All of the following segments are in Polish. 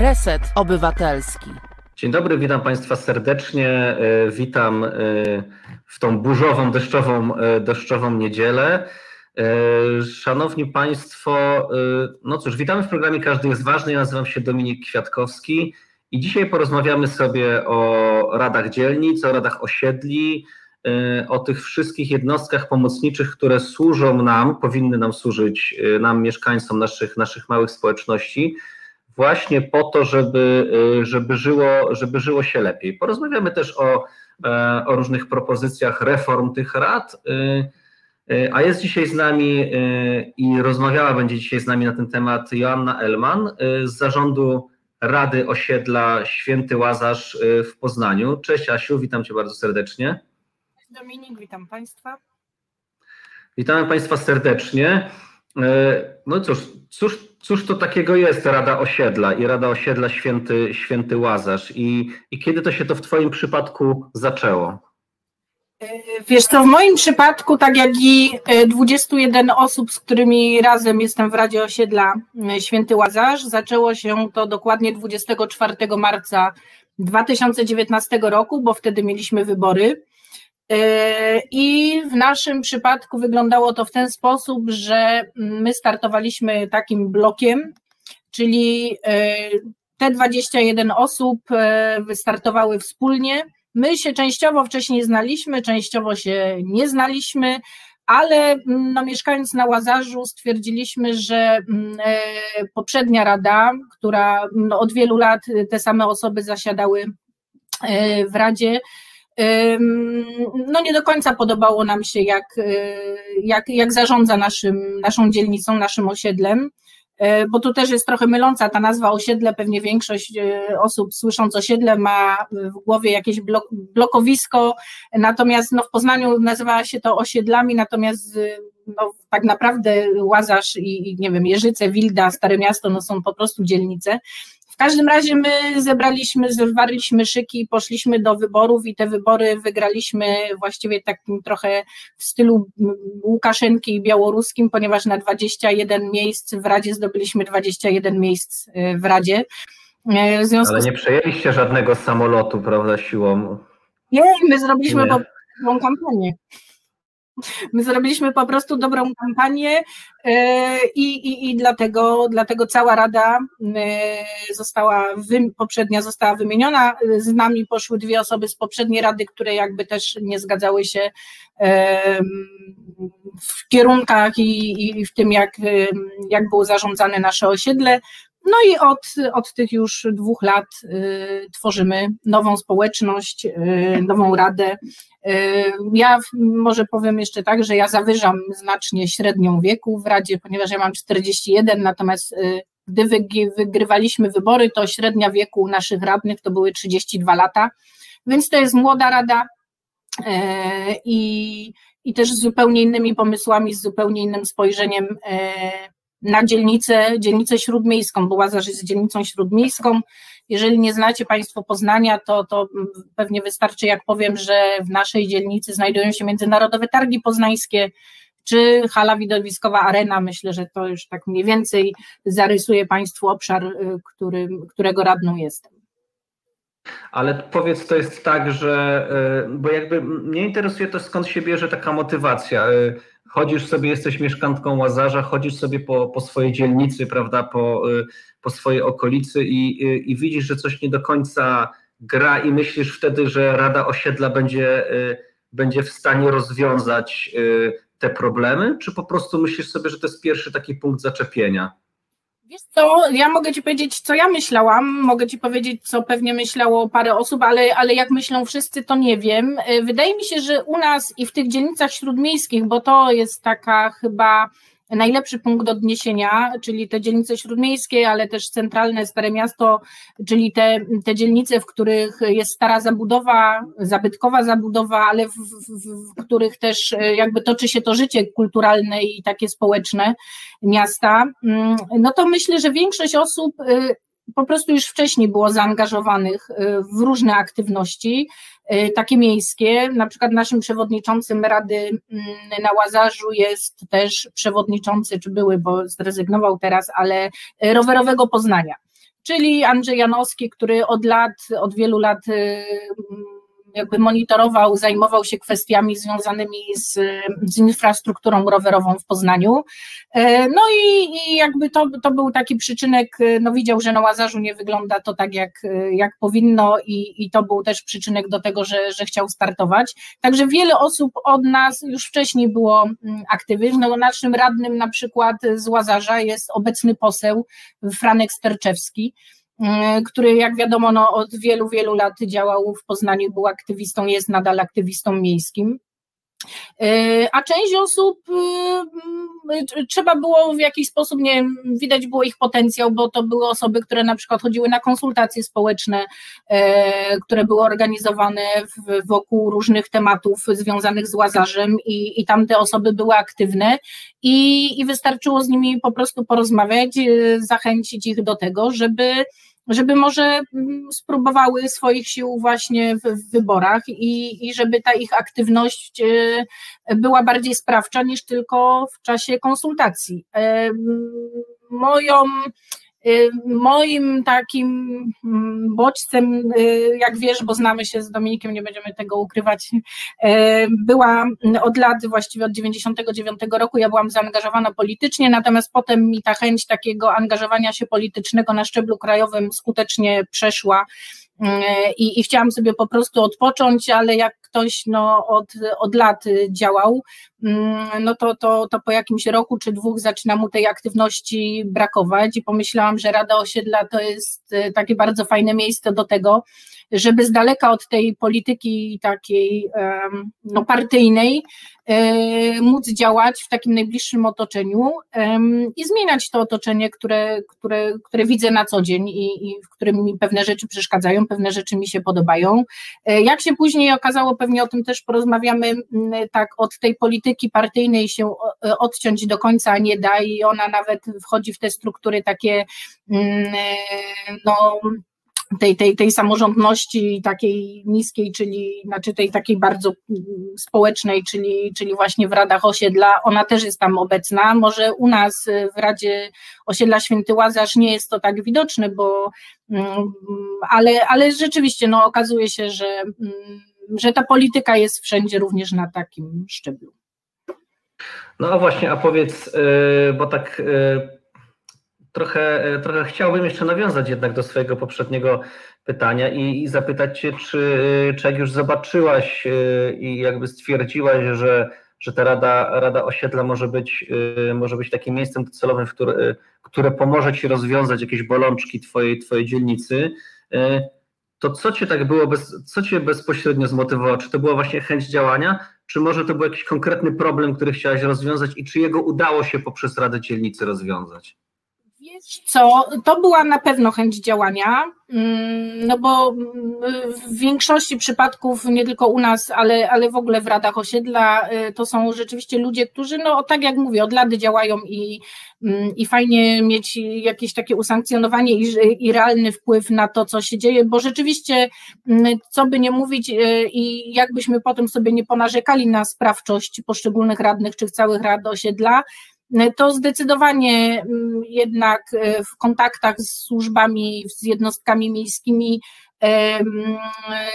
Reset Obywatelski. Dzień dobry, witam Państwa serdecznie. E, witam e, w tą burzową, deszczową, e, deszczową niedzielę. Szanowni Państwo, no cóż, witamy w programie Każdy jest ważny. Ja nazywam się Dominik Kwiatkowski i dzisiaj porozmawiamy sobie o radach dzielnic, o radach osiedli, o tych wszystkich jednostkach pomocniczych, które służą nam, powinny nam służyć, nam, mieszkańcom naszych, naszych małych społeczności właśnie po to, żeby, y, żeby, żyło, żeby żyło się lepiej. Porozmawiamy też o, e, o różnych propozycjach reform tych rad. Y, y, a jest dzisiaj z nami i rozmawiała będzie dzisiaj z nami na ten temat Joanna Elman z zarządu Rady Osiedla Święty Łazarz w Poznaniu. Cześć Asiu, witam Cię bardzo serdecznie. Dominik, witam Państwa. Witamy Państwa serdecznie. No cóż, cóż, cóż to takiego jest Rada Osiedla i Rada Osiedla Święty, Święty Łazarz i, i kiedy to się to w Twoim przypadku zaczęło? Wiesz co, w moim przypadku, tak jak i 21 osób, z którymi razem jestem w Radzie Osiedla Święty Łazarz, zaczęło się to dokładnie 24 marca 2019 roku, bo wtedy mieliśmy wybory. E, I w naszym przypadku wyglądało to w ten sposób, że my startowaliśmy takim blokiem, czyli e, te 21 osób e, wystartowały wspólnie. My się częściowo wcześniej znaliśmy, częściowo się nie znaliśmy, ale no, mieszkając na Łazarzu stwierdziliśmy, że poprzednia rada, która no, od wielu lat te same osoby zasiadały w Radzie, no nie do końca podobało nam się, jak, y, jak, jak zarządza naszym, naszą dzielnicą, naszym osiedlem, y, bo tu też jest trochę myląca ta nazwa osiedle, pewnie większość y, osób słysząc osiedle ma w głowie jakieś blok, blokowisko, natomiast no, w Poznaniu nazywa się to osiedlami, natomiast no, tak naprawdę Łazarz i, i nie wiem, Jeżyce, Wilda, Stare Miasto, no są po prostu dzielnice, każdym razie my zebraliśmy, zwarliśmy szyki, poszliśmy do wyborów i te wybory wygraliśmy właściwie takim trochę w stylu Łukaszenki i białoruskim, ponieważ na 21 miejsc w Radzie zdobyliśmy 21 miejsc y, w Radzie. Y, w Ale nie przejęliście żadnego samolotu, prawda, siłą? Nie, my zrobiliśmy nie. po kampanię. My zrobiliśmy po prostu dobrą kampanię e, i, i, i dlatego, dlatego cała rada e, została, poprzednia została wymieniona. Z nami poszły dwie osoby z poprzedniej rady, które jakby też nie zgadzały się w kierunkach i, i w tym, jak, jak było zarządzane nasze osiedle. No i od, od tych już dwóch lat y, tworzymy nową społeczność, y, nową radę. Y, ja może powiem jeszcze tak, że ja zawyżam znacznie średnią wieku w Radzie, ponieważ ja mam 41, natomiast y, gdy wygrywaliśmy wybory, to średnia wieku naszych radnych to były 32 lata, więc to jest młoda rada y, i, i też z zupełnie innymi pomysłami, z zupełnie innym spojrzeniem na dzielnicę, dzielnicę śródmiejską, Łazarz jest dzielnicą śródmiejską. Jeżeli nie znacie Państwo Poznania, to, to pewnie wystarczy, jak powiem, że w naszej dzielnicy znajdują się Międzynarodowe Targi Poznańskie, czy hala widowiskowa Arena. Myślę, że to już tak mniej więcej zarysuje Państwu obszar, y, który, którego radną jestem. Ale powiedz, to jest tak, że, y, bo jakby mnie interesuje to, skąd się bierze taka motywacja. Chodzisz sobie, jesteś mieszkanką Łazarza, chodzisz sobie po, po swojej dzielnicy, prawda, po, y, po swojej okolicy i, y, i widzisz, że coś nie do końca gra i myślisz wtedy, że Rada Osiedla będzie, y, będzie w stanie rozwiązać te problemy, czy po prostu myślisz sobie, że to jest pierwszy taki punkt zaczepienia? Wiesz co, ja mogę Ci powiedzieć, co ja myślałam, mogę Ci powiedzieć, co pewnie myślało parę osób, ale, ale jak myślą wszyscy, to nie wiem. E, wydaje mi się, że u nas i w tych dzielnicach śródmiejskich, bo to jest taka chyba najlepszy punkt odniesienia, czyli te dzielnice śródmiejskie, ale też centralne Stare Miasto, czyli te, te dzielnice, w których jest stara zabudowa, zabytkowa zabudowa, ale w, w, w których też e, jakby toczy się to życie kulturalne i takie społeczne miasta, mm, no to myślę, że większość osób e, po prostu już wcześniej było zaangażowanych y, w różne aktywności, y, takie miejskie. Na przykład naszym przewodniczącym Rady mm, na Łazarzu jest też przewodniczący, czy były, bo zrezygnował teraz, ale y, rowerowego Poznania. czyli Andrzej Janowski, który od lat, od wielu lat jakby monitorował, zajmował się kwestiami związanymi z, z infrastrukturą rowerową w Poznaniu. E, no i, i, jakby to, to był taki przyczynek, no widział, że na Łazarzu nie wygląda to tak, jak, jak powinno i, i to był też przyczynek do tego, że, że chciał startować. Także wiele osób od nas już wcześniej było mm, aktywnych. No, naszym radnym na przykład z Łazarza jest obecny poseł Franek Sterczewski, E, który jak wiadomo no, od wielu, wielu lat działał w Poznaniu, był aktywistą, jest nadal aktywistą miejskim. E, a część osób e, trzeba było w jakiś sposób, nie widać było ich potencjał, bo to były osoby, które na przykład chodziły na konsultacje społeczne, które były organizowane wokół różnych tematów związanych z Łazarzem i, i tam te osoby były aktywne i, i wystarczyło z nimi po prostu porozmawiać, zachęcić ich do tego, żeby żeby może mm, spróbowały swoich sił właśnie w, wyborach i, i żeby ta ich aktywność e, była bardziej sprawcza niż tylko w czasie konsultacji. E, moją moim takim mm, bodźcem, y, jak wiesz, bo znamy się z Dominikiem, nie będziemy tego ukrywać, y, była od lat, właściwie od 99 roku, ja byłam zaangażowana politycznie, natomiast potem mi ta chęć takiego angażowania się politycznego na szczeblu krajowym skutecznie przeszła i, i chciałam sobie po prostu odpocząć, ale jak ktoś no, od, od lat działał, mm, no to, to, to po jakimś roku czy dwóch zaczyna mu tej aktywności brakować i pomyślałam, że Rada Osiedla to jest e, takie bardzo fajne miejsce do tego, żeby z daleka od tej polityki takiej no, partyjnej e, móc działać w takim najbliższym otoczeniu i zmieniać to otoczenie, które, które, które widzę na co dzień i, i w którym mi pewne rzeczy przeszkadzają, pewne rzeczy mi się podobają. E, jak się później okazało, pewnie o tym też porozmawiamy, tak od tej polityki partyjnej się e, odciąć do końca nie da i ona nawet wchodzi w te struktury takie no tej, tej, tej samorządności takiej niskiej, czyli znaczy tej takiej bardzo społecznej, czyli, czyli właśnie w radach osiedla, ona też jest tam obecna. Może u nas w Radzie Osiedla Święty Łazarz nie jest to tak widoczne, bo mm, ale, ale rzeczywiście no, okazuje się, że, mm, że ta polityka jest wszędzie również na takim szczeblu. No a właśnie, a powiedz, y, bo tak y, trochę, e, trochę chciałbym jeszcze nawiązać jednak do swojego poprzedniego pytania i, i zapytać Cię, czy, czy jak już zobaczyłaś i jakby stwierdziłaś, że, że ta Rada, Rada Osiedla może być, może być takim miejscem docelowym, które, które pomoże Ci rozwiązać jakieś bolączki Twojej, twojej dzielnicy, to co Cię tak było, bez, co Cię bezpośrednio zmotywowało? Czy to była właśnie chęć działania, czy może to był jakiś konkretny problem, który chciałaś rozwiązać i czy jego udało się poprzez Radę Dzielnicy rozwiązać? Wiesz co, to była na pewno chęć działania, mm, no bo w większości przypadków, nie tylko u nas, ale, ale w ogóle w radach osiedla, y, to są rzeczywiście ludzie, którzy, no tak jak mówię, od lat działają i, mm, i fajnie mieć jakieś takie usankcjonowanie i, i realny wpływ na to, co się dzieje, bo rzeczywiście, mm, co by nie mówić y, i jakbyśmy potem sobie nie ponarzekali na sprawczość poszczególnych radnych czy całych rad osiedla, to zdecydowanie mm, jednak e, w kontaktach z służbami, z jednostkami miejskimi,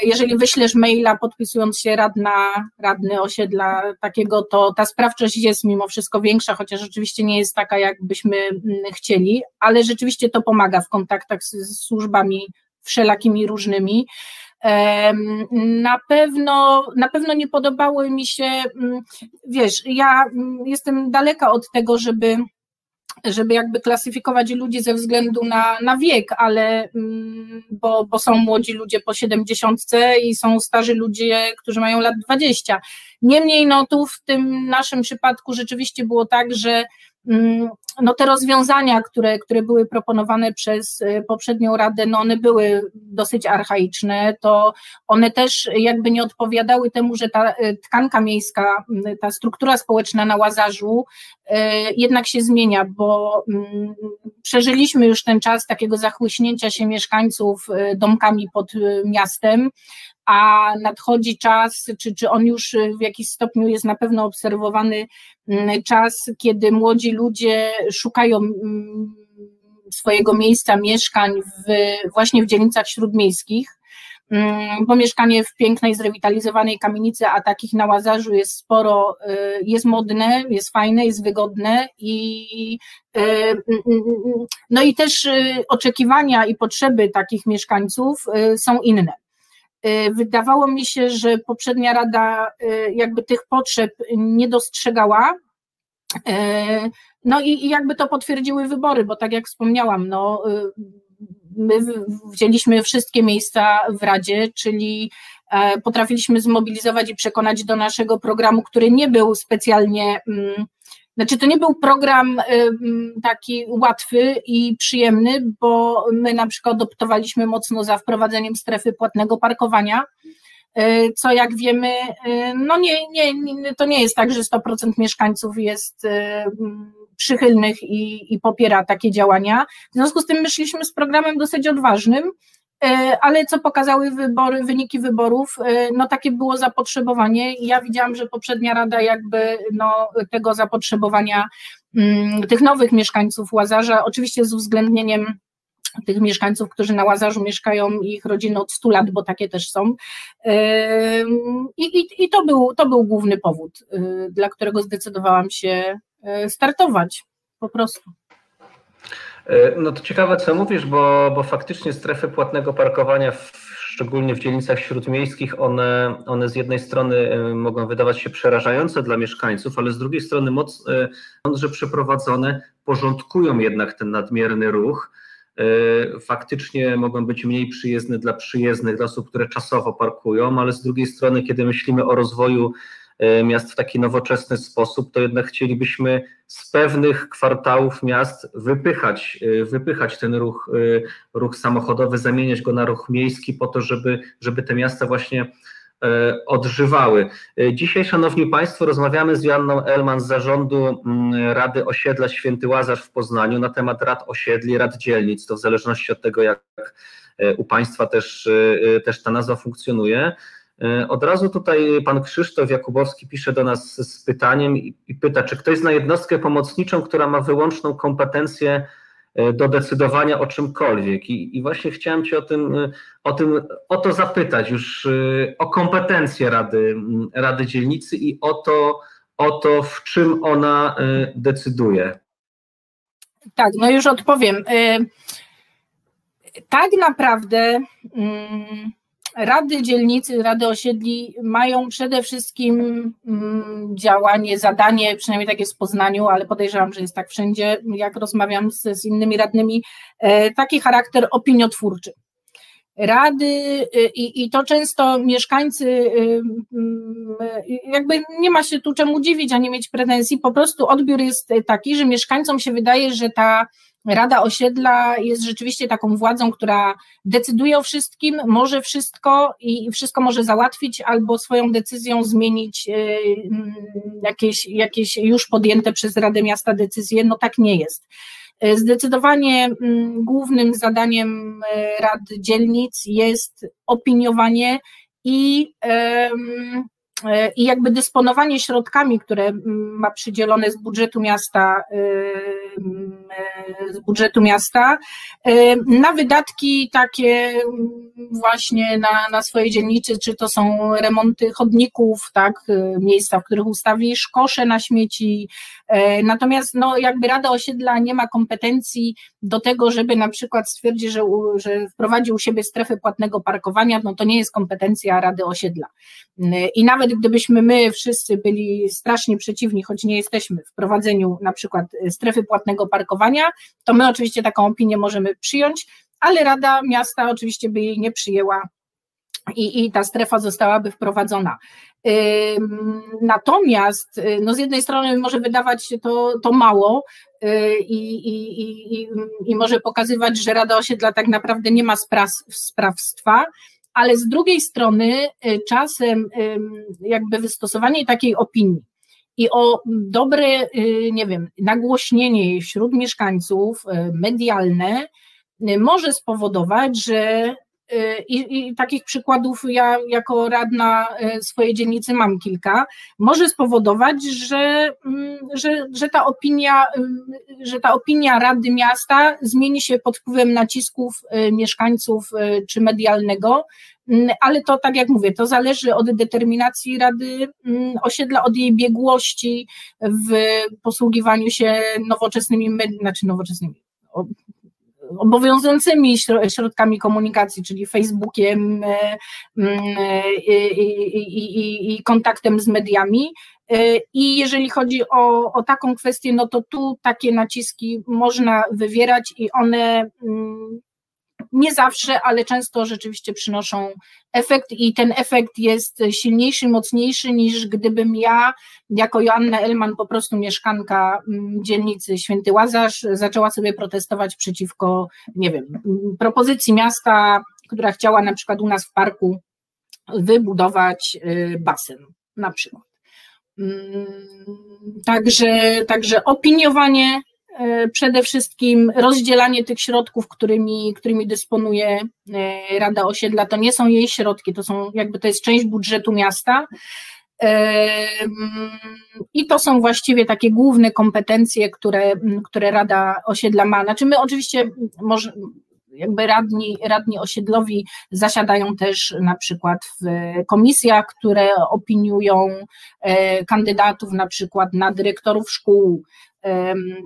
jeżeli wyślesz maila podpisując się radna, radny osiedla takiego, to ta sprawczość jest mimo wszystko większa, chociaż rzeczywiście nie jest taka, jakbyśmy mm, chcieli, ale rzeczywiście to pomaga w kontaktach z służbami wszelakimi różnymi. Na pewno, na pewno nie podobały mi się, mm, wiesz, ja mm, jestem daleka od tego, żeby żeby jakby klasyfikować ludzi ze względu na, na wiek, ale mm, bo, bo są młodzi ludzie po 70 i są starzy ludzie, którzy mają lat 20. Niemniej, no tu w tym naszym przypadku rzeczywiście było tak, że no te rozwiązania, które, które były proponowane przez y, poprzednią Radę, no one były dosyć archaiczne, to one też jakby nie odpowiadały temu, że ta y, tkanka miejska, y, ta struktura społeczna na Łazarzu jednak się zmienia, bo mm, przeżyliśmy już ten czas takiego zachłyśnięcia się mieszkańców domkami pod miastem, a nadchodzi czas, czy, czy on już w jakiś stopniu jest na pewno obserwowany mm, czas, kiedy młodzi ludzie szukają mm, swojego miejsca mieszkań w, właśnie w dzielnicach śródmiejskich, mm, bo mieszkanie w pięknej, zrewitalizowanej kamienicy, a takich na Łazarzu jest sporo, jest modne, jest fajne, jest wygodne i no i też oczekiwania i potrzeby takich mieszkańców są inne. Y, wydawało mi się, że poprzednia rada y, jakby tych potrzeb nie dostrzegała. Y, no i jakby to potwierdziły wybory, bo tak jak wspomniałam, no, my wzięliśmy wszystkie miejsca w Radzie, czyli e, potrafiliśmy zmobilizować i przekonać do naszego programu, który nie był specjalnie mm, znaczy, to nie był program taki łatwy i przyjemny, bo my na przykład optowaliśmy mocno za wprowadzeniem strefy płatnego parkowania, y, co jak wiemy, y, no nie, nie, to nie jest tak, że 100% mieszkańców jest y, przychylnych i, i popiera takie działania. W związku z tym myśleliśmy z programem dosyć odważnym, ale co pokazały wybory, wyniki wyborów, e, no takie było zapotrzebowanie ja widziałam, że poprzednia rada jakby no, tego zapotrzebowania mm, tych nowych mieszkańców Łazarza, oczywiście z uwzględnieniem tych mieszkańców, którzy na Łazarzu mieszkają i ich rodziny od 100 lat, bo takie też są. E, I, i, i to, był, to był główny powód, dla którego zdecydowałam się startować po prostu. E, no to ciekawe, co mówisz, bo, bo faktycznie strefy płatnego parkowania, w, szczególnie w dzielnicach śródmiejskich, one, one z jednej strony e, mogą wydawać się przerażające dla mieszkańców, ale z drugiej strony moc, e, mądrze przeprowadzone porządkują jednak ten nadmierny ruch. Faktycznie mogą być mniej przyjezdne dla przyjezdnych, dla osób, które czasowo parkują, ale z drugiej strony, kiedy myślimy o rozwoju miast w taki nowoczesny sposób, to jednak chcielibyśmy z pewnych kwartałów miast wypychać, e, wypychać ten ruch, e, ruch samochodowy, zamieniać go na ruch miejski po to, żeby, żeby te miasta właśnie odżywały. Dzisiaj, Szanowni Państwo, rozmawiamy z Joanną Elman z zarządu mm, Rady Osiedla Święty Łazarz w Poznaniu na temat rad osiedli, rad dzielnic, to w zależności od tego, jak u Państwa też, też ta nazwa funkcjonuje. E, od razu tutaj pan Krzysztof Jakubowski pisze do nas z pytaniem i pyta, czy ktoś zna jednostkę pomocniczą, która ma wyłączną kompetencję e, do decydowania o czymkolwiek. I, i właśnie chciałem Cię o tym, e, o tym, o to zapytać już, o kompetencje Rady, Rady Dzielnicy i o to, o to, w czym ona decyduje. Tak, no już odpowiem. Tak naprawdę. Hmm Rady dzielnicy, rady osiedli mają przede wszystkim mm, działanie, zadanie, przynajmniej tak jest w Poznaniu, ale podejrzewam, że jest tak wszędzie, jak rozmawiam z, z innymi radnymi, e, taki charakter opiniotwórczy. Rady y, i, i to często mieszkańcy, y, mm, jakby nie ma się tu czemu dziwić, ani mieć pretensji, po prostu odbiór jest taki, że mieszkańcom się wydaje, że ta Rada Osiedla jest rzeczywiście taką władzą, która decyduje o wszystkim, może wszystko i wszystko może załatwić, albo swoją decyzją zmienić y, mm, jakieś, jakieś już podjęte przez Radę Miasta decyzje. No tak nie jest. Y, zdecydowanie mm, głównym zadaniem y, rad dzielnic jest opiniowanie i i jakby dysponowanie środkami, które mm, ma przydzielone z budżetu miasta, z budżetu miasta na wydatki takie właśnie na, na swoje dzielnicy, czy to są remonty chodników, tak, miejsca, w których ustawisz kosze na śmieci. E, natomiast no, jakby Rada Osiedla nie ma kompetencji do tego, żeby na przykład stwierdzić, że, że wprowadzi u siebie strefę płatnego parkowania, no to nie jest kompetencja Rady Osiedla. I nawet gdybyśmy my wszyscy byli strasznie przeciwni, choć nie jesteśmy w prowadzeniu na przykład strefy płatnego parkowania, to my oczywiście taką opinię możemy przyjąć, ale Rada Miasta oczywiście by jej nie przyjęła i, i ta strefa zostałaby wprowadzona. Natomiast y, no z jednej strony może wydawać się to, to mało y, i, i, i, i może pokazywać, że Rada Osiedla tak naprawdę nie ma spraw, sprawstwa, ale z drugiej strony y, czasem jakby wystosowanie takiej opinii i o dobre, nie wiem, nagłośnienie wśród mieszkańców medialne może spowodować, że I, I, takich przykładów ja jako radna y, swojej dzielnicy mam kilka, może spowodować, że, mm, że, że, ta opinia, y, że ta opinia Rady Miasta zmieni się pod wpływem nacisków mieszkańców czy medialnego, mm, ale to tak jak mówię, to zależy od determinacji Rady mm, Osiedla, od jej biegłości w posługiwaniu się nowoczesnymi, znaczy nowoczesnymi, obowiązującymi środkami komunikacji, czyli Facebookiem e, e, i, i, i, i kontaktem z mediami. E, I jeżeli chodzi o, o taką kwestię, no to tu takie naciski można wywierać i one mm, nie zawsze, ale często rzeczywiście przynoszą efekt i ten efekt jest silniejszy, mocniejszy niż gdybym ja, jako Joanna Elman, po prostu mieszkanka mm, dzielnicy Święty Łazarz, zaczęła sobie protestować przeciwko, nie wiem, propozycji miasta, która chciała na przykład u nas w parku wybudować y, basen, na przykład. Mm, także, także opiniowanie przede wszystkim rozdzielanie tych środków, którymi, którymi dysponuje e, Rada Osiedla, to nie są jej środki, to są jakby to jest część budżetu miasta. E, I to są właściwie takie główne kompetencje, które, które Rada Osiedla ma. Znaczy my oczywiście może, jakby radni, radni osiedlowi zasiadają też na przykład w komisjach, które opiniują kandydatów na przykład na dyrektorów szkół,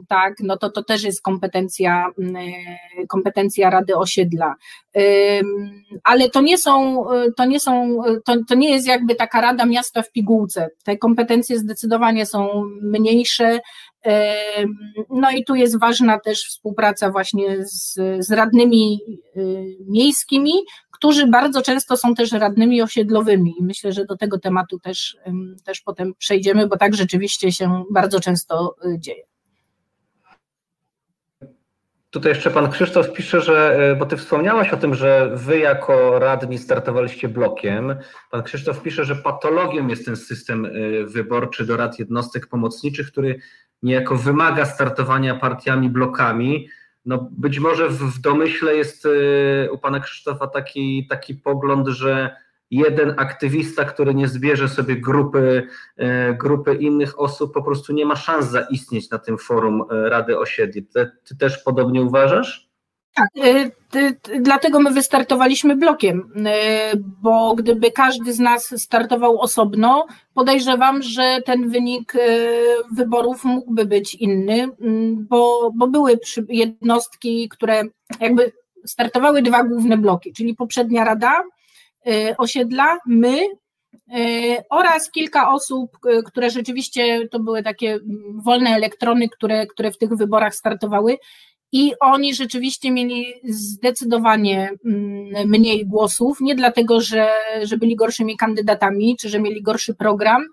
tak, no to to też jest kompetencja, e, kompetencja Rady Osiedla. Ale to nie są, to nie są, to, to nie jest jakby taka Rada Miasta w pigułce. Te kompetencje zdecydowanie są mniejsze. No i tu jest ważna też współpraca właśnie z, z radnymi miejskimi, którzy bardzo często są też radnymi osiedlowymi i myślę, że do tego tematu też, też potem przejdziemy, bo tak rzeczywiście się bardzo często y, dzieje. Tutaj jeszcze pan Krzysztof pisze, że, e, bo ty wspomniałaś o tym, że wy jako radni startowaliście blokiem. Pan Krzysztof pisze, że patologią jest ten system e, wyborczy do rad jednostek pomocniczych, który niejako wymaga startowania partiami blokami. No być może w domyśle jest e, u pana Krzysztofa taki, taki pogląd, że jeden aktywista, który nie zbierze sobie grupy, e, grupy innych osób, po prostu nie ma szans zaistnieć na tym forum e, Rady Osiedli. Ty, ty też podobnie uważasz? Tak, e, dlatego my wystartowaliśmy blokiem, bo gdyby każdy z nas startował osobno, podejrzewam, że ten wynik wyborów mógłby być inny, bo, bo były jednostki, które jakby startowały dwa główne bloki, czyli poprzednia rada Y, osiedla, my y, oraz kilka osób, y, które rzeczywiście to były takie wolne elektrony, które, które w tych wyborach startowały. I oni rzeczywiście mieli zdecydowanie mm, mniej głosów, nie dlatego, że, że byli gorszymi kandydatami, czy że mieli gorszy program,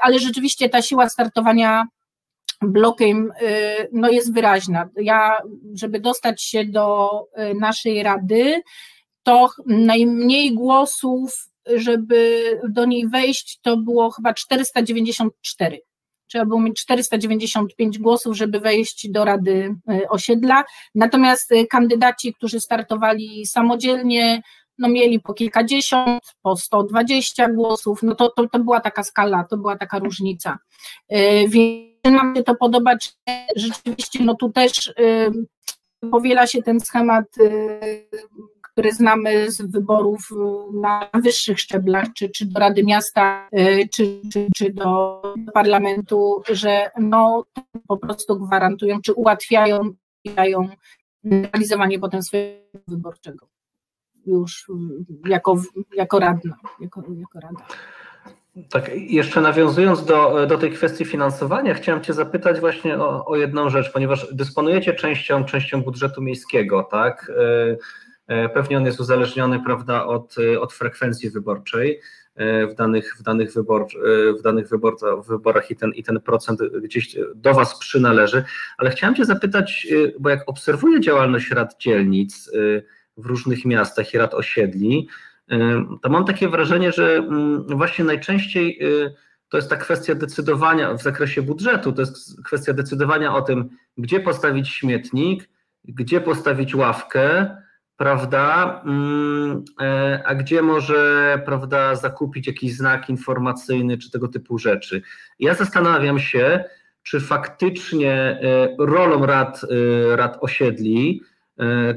ale rzeczywiście ta siła startowania blokiem no, jest wyraźna. Ja, żeby dostać się do naszej rady, to najmniej głosów, żeby do niej wejść, to było chyba 494. Trzeba było mieć 495 głosów, żeby wejść do Rady e, Osiedla. Natomiast e, kandydaci, którzy startowali samodzielnie, no mieli po kilkadziesiąt, po 120 głosów, no to, to, to była taka skala, to była taka różnica. E, więc nam się to podoba, czy rzeczywiście, no tu też powiela się ten schemat które znamy z wyborów y, na wyższych szczeblach, czy, czy do Rady Miasta, y, czy, czy, czy do parlamentu, że no, po prostu gwarantują, czy ułatwiają, ułatwiają realizowanie potem swojego wyborczego już y, jako, jako radna. Jako, jako rada. Tak, jeszcze nawiązując do, do tej kwestii finansowania, chciałem Cię zapytać właśnie o, o jedną rzecz, ponieważ dysponujecie częścią, częścią budżetu miejskiego, tak? E, pewnie on jest uzależniony prawda, od, od frekwencji wyborczej e, w danych, w danych, wybor, e, w danych wyborca, wyborach i ten, i ten procent gdzieś do Was przynależy. Ale chciałem Cię zapytać, bo jak obserwuję działalność rad dzielnic w różnych miastach i rad osiedli, to mam takie wrażenie, że mm, właśnie najczęściej to jest ta kwestia decydowania w zakresie budżetu, to jest kwestia decydowania o tym, gdzie postawić śmietnik, gdzie postawić ławkę, prawda? Mm, e, a gdzie może, prawda, zakupić jakiś znak informacyjny czy tego typu rzeczy? Ja zastanawiam się, czy faktycznie e, rolą rad, e, rad osiedli,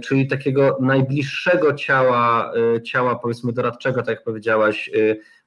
czyli takiego najbliższego ciała, ciała powiedzmy doradczego, tak jak powiedziałaś,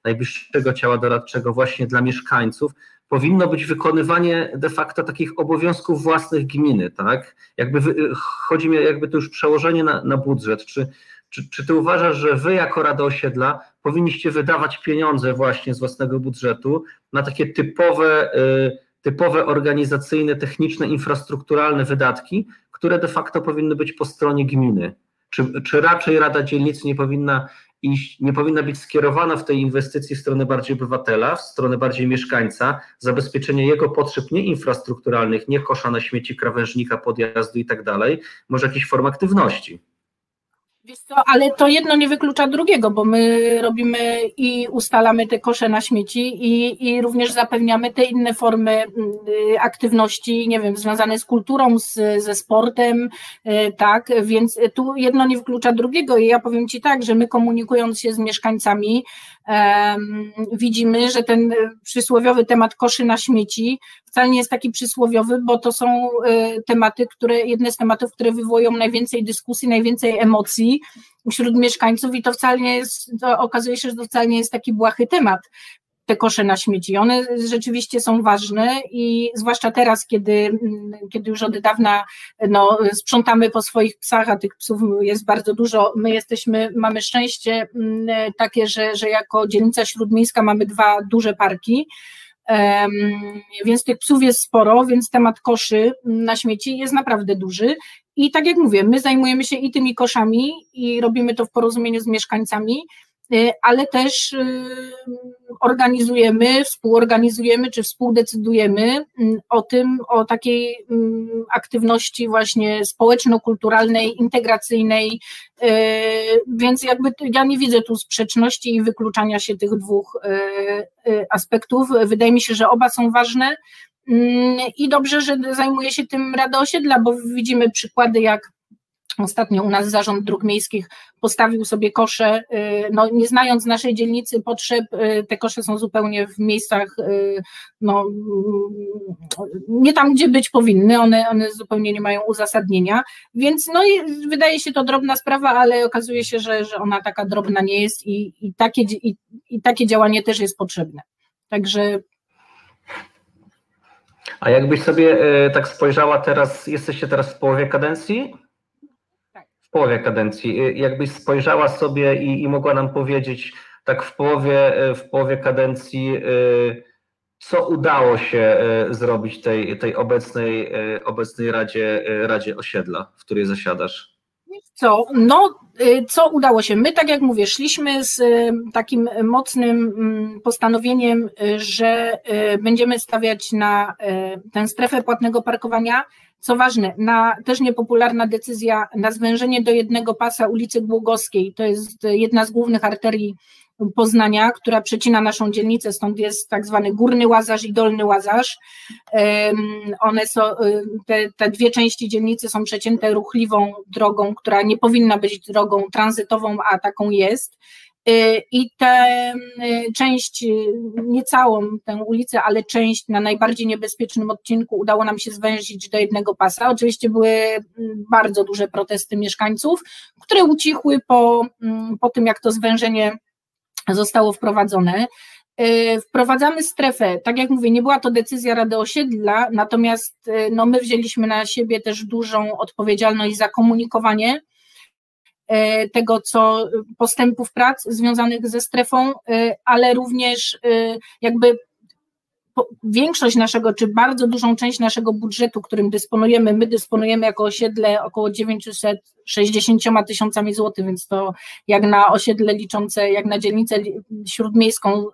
najbliższego ciała doradczego właśnie dla mieszkańców, powinno być wykonywanie de facto takich obowiązków własnych gminy, tak? Jakby chodzi mi jakby to już przełożenie na, na budżet. Czy, czy, czy ty uważasz, że wy jako Rada Osiedla powinniście wydawać pieniądze właśnie z własnego budżetu na takie typowe, y, typowe organizacyjne, techniczne, infrastrukturalne wydatki, które de facto powinny być po stronie gminy? Czy, czy raczej Rada Dzielnicy nie powinna iść, nie powinna być skierowana w tej inwestycji w stronę bardziej obywatela, w stronę bardziej mieszkańca, zabezpieczenie jego potrzeb nie infrastrukturalnych, nie kosza na śmieci, krawężnika, podjazdu i tak dalej, może jakiś form aktywności. Wiesz co, ale to jedno nie wyklucza drugiego, bo my robimy i ustalamy te kosze na śmieci i, i również zapewniamy te inne formy mm, aktywności, nie wiem, związane z kulturą, z, ze sportem, y, tak, więc tu jedno nie wyklucza drugiego. I ja powiem Ci tak, że my komunikując się z mieszkańcami um, widzimy, że ten przysłowiowy temat koszy na śmieci wcale nie jest taki przysłowiowy, bo to są y, tematy, które, jedne z tematów, które wywołują najwięcej dyskusji, najwięcej emocji wśród mieszkańców i to wcale nie jest, okazuje się, że to wcale nie jest taki błahy temat, te kosze na śmieci. One rzeczywiście są ważne i zwłaszcza teraz, kiedy, kiedy już od dawna no, sprzątamy po swoich psach, a tych psów jest bardzo dużo. My jesteśmy, mamy szczęście mm, takie, że, że jako dzielnica śródmiejska mamy dwa duże parki więc tych psów jest sporo, więc temat koszy na śmieci jest naprawdę duży. I tak jak mówię, my zajmujemy się i tymi koszami i robimy to w porozumieniu z mieszkańcami, Y, ale też y, organizujemy, współorganizujemy czy współdecydujemy mm, o tym, o takiej mm, aktywności właśnie społeczno-kulturalnej, integracyjnej, y, więc jakby ja nie widzę tu sprzeczności i wykluczania się tych dwóch aspektów. Wydaje mi się, że oba są ważne i dobrze, że zajmuje się tym Rada Osiedla, bo widzimy przykłady jak Ostatnio u nas Zarząd Dróg Miejskich postawił sobie kosze, y, no nie znając naszej dzielnicy potrzeb, y, te kosze są zupełnie w miejscach, y, no nie tam, gdzie być powinny, one, one zupełnie nie mają uzasadnienia, więc no wydaje się to drobna sprawa, ale okazuje się, że, że ona taka drobna nie jest i, i, takie, i, i takie działanie też jest potrzebne. Także a jakbyś sobie tak spojrzała teraz, jesteście teraz w połowie kadencji? w połowie kadencji. Y, jakbyś spojrzała sobie i, i mogła nam powiedzieć, tak w połowie, y, w połowie kadencji, co udało się zrobić tej, tej obecnej, obecnej Radzie, Radzie Osiedla, w której zasiadasz? Co? No, co udało się? My, tak jak mówię, szliśmy z takim mocnym mm, postanowieniem, że będziemy stawiać na tę strefę płatnego parkowania co ważne, na, też niepopularna decyzja na zwężenie do jednego pasa ulicy Głogowskiej, to jest jedna z głównych arterii Poznania, która przecina naszą dzielnicę, stąd jest tak zwany górny łazarz i dolny łazarz. One są, te, te dwie części dzielnicy są przecięte ruchliwą drogą, która nie powinna być drogą tranzytową, a taką jest. Y, I tę y, część, y, nie całą tę ulicę, ale część na najbardziej niebezpiecznym odcinku udało nam się zwęzić do jednego pasa. Oczywiście były mm, bardzo duże protesty mieszkańców, które ucichły po, mm, po tym, jak to zwężenie zostało wprowadzone. Wprowadzamy strefę, tak jak mówię, nie była to decyzja Rady Osiedla, natomiast no, my wzięliśmy na siebie też dużą odpowiedzialność za komunikowanie E, tego, co postępów prac związanych ze strefą, e, ale również e, jakby większość naszego, czy bardzo dużą część naszego budżetu, którym dysponujemy, my dysponujemy jako osiedle około 960 tysiącami złotych, więc to jak na osiedle liczące, jak na dzielnicę śródmiejską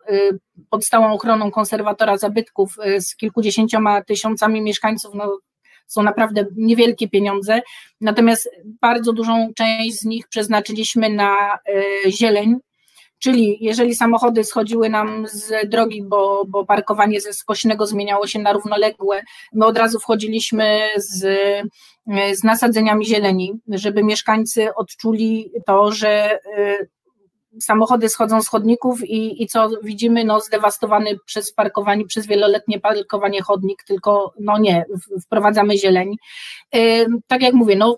pod stałą ochroną konserwatora zabytków z kilkudziesięcioma tysiącami mieszkańców, no są naprawdę niewielkie pieniądze, natomiast bardzo dużą część z nich przeznaczyliśmy na e, zieleń, Czyli jeżeli samochody schodziły nam z drogi, bo, bo parkowanie ze skośnego zmieniało się na równoległe, my od razu wchodziliśmy z, z nasadzeniami zieleni, żeby mieszkańcy odczuli to, że y, samochody schodzą z chodników i, i co widzimy, no zdewastowany przez parkowanie, przez wieloletnie parkowanie chodnik, tylko no nie, wprowadzamy zieleń. Tak jak mówię, no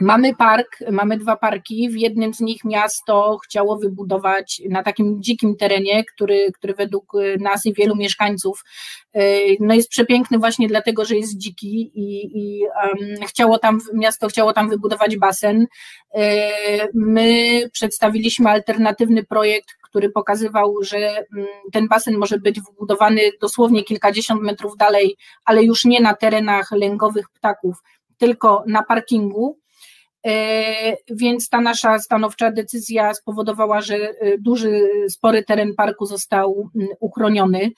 Mamy park, mamy dwa parki. W jednym z nich miasto chciało wybudować na takim dzikim terenie, który, który według nas i wielu mieszkańców no jest przepiękny właśnie dlatego, że jest dziki i, i um, chciało tam, miasto chciało tam wybudować basen. My przedstawiliśmy alternatywny projekt, który pokazywał, że mm, ten basen może być wybudowany dosłownie kilkadziesiąt metrów dalej, ale już nie na terenach lęgowych ptaków, tylko na parkingu więc ta nasza stanowcza decyzja spowodowała, że e, duży, spory teren parku został uchroniony.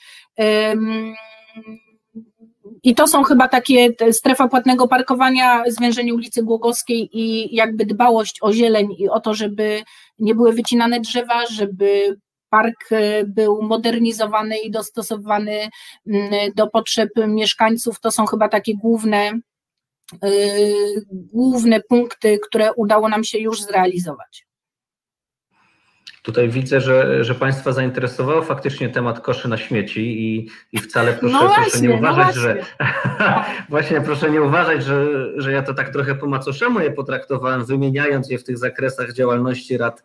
I to są chyba takie strefa płatnego parkowania, zwężenie ulicy Głogowskiej i jakby dbałość o zieleń i o to, żeby nie były wycinane drzewa, żeby park e, był modernizowany i dostosowany do potrzeb mieszkańców. To są chyba takie główne główne punkty, które udało nam się już zrealizować. Tutaj widzę, że, że Państwa zainteresował faktycznie temat koszy na śmieci i, i wcale proszę, no właśnie, proszę nie uważać, no że właśnie proszę nie uważać, że, że ja to tak trochę po macoszemu je potraktowałem, wymieniając je w tych zakresach działalności rad,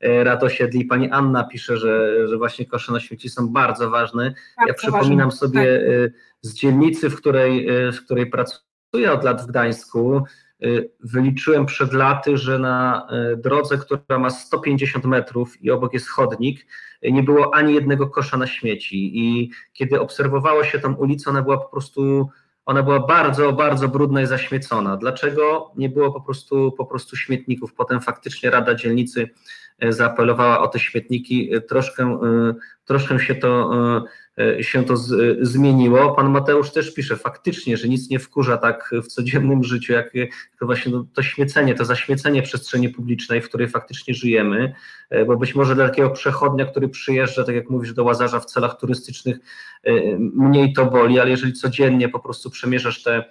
e, rad osiedli. Pani Anna pisze, że, że właśnie kosze na śmieci są bardzo ważne. Bardzo ja przypominam ważne. sobie tak. E, z dzielnicy, w której, e, w której pracuję, pracuję od lat w Gdańsku, y, wyliczyłem przed laty, że na y, drodze, która ma 150 metrów i obok jest chodnik, y, nie było ani jednego kosza na śmieci. I kiedy obserwowało się tą ulicę, ona była po prostu, ona była bardzo, bardzo brudna i zaśmiecona. Dlaczego nie było po prostu, po prostu śmietników? Potem faktycznie Rada Dzielnicy zaapelowała o te śmietniki. Troszkę, troszkę się to się to z, zmieniło. Pan Mateusz też pisze faktycznie, że nic nie wkurza tak w codziennym życiu, jak to właśnie to, śmiecenie, to zaśmiecenie przestrzeni publicznej, w której faktycznie żyjemy, e, bo być może dla takiego przechodnia, który przyjeżdża, tak jak mówisz, do Łazarza w celach turystycznych, e, mniej to boli, ale jeżeli codziennie po prostu przemierzasz te E,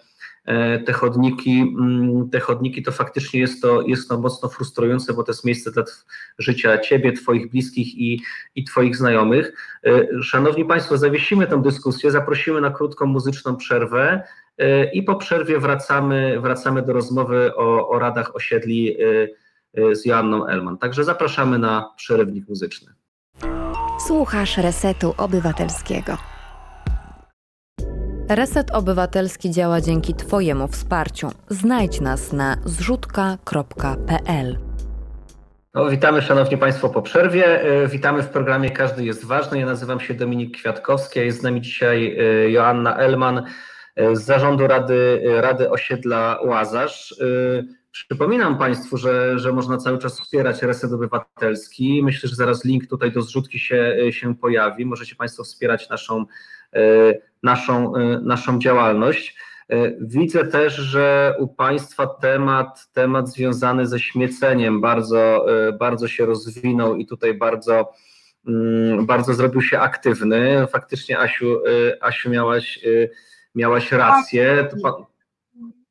te chodniki, mm, te chodniki, to faktycznie jest to, jest to mocno frustrujące, bo to jest miejsce dla życia Ciebie, Twoich bliskich i, i Twoich znajomych. E, szanowni Państwo, zawiesimy tę dyskusję, zaprosimy na krótką muzyczną przerwę e, i po przerwie wracamy, wracamy do rozmowy o, o radach osiedli z Joanną Elman. Także zapraszamy na przerywnik muzyczny. Słuchasz Resetu Obywatelskiego. Reset Obywatelski działa dzięki Twojemu wsparciu. Znajdź nas na zrzutka.pl. No, witamy Szanowni Państwo po przerwie. E, witamy w programie Każdy jest ważny. Ja nazywam się Dominik Kwiatkowski, a jest z nami dzisiaj e, Joanna Elman e, z zarządu Rady, Rady Osiedla Łazarz. Przypominam Państwu, że, że można cały czas wspierać Reset Obywatelski. Myślę, że zaraz link tutaj do zrzutki się, się pojawi. Możecie Państwo wspierać naszą naszą, y, naszą działalność. Y, widzę też, że u Państwa temat, temat związany ze śmieceniem bardzo, bardzo się rozwinął i tutaj bardzo, mm, bardzo zrobił się aktywny. Faktycznie, Asiu, Asiu miałaś, miałaś rację. Pan,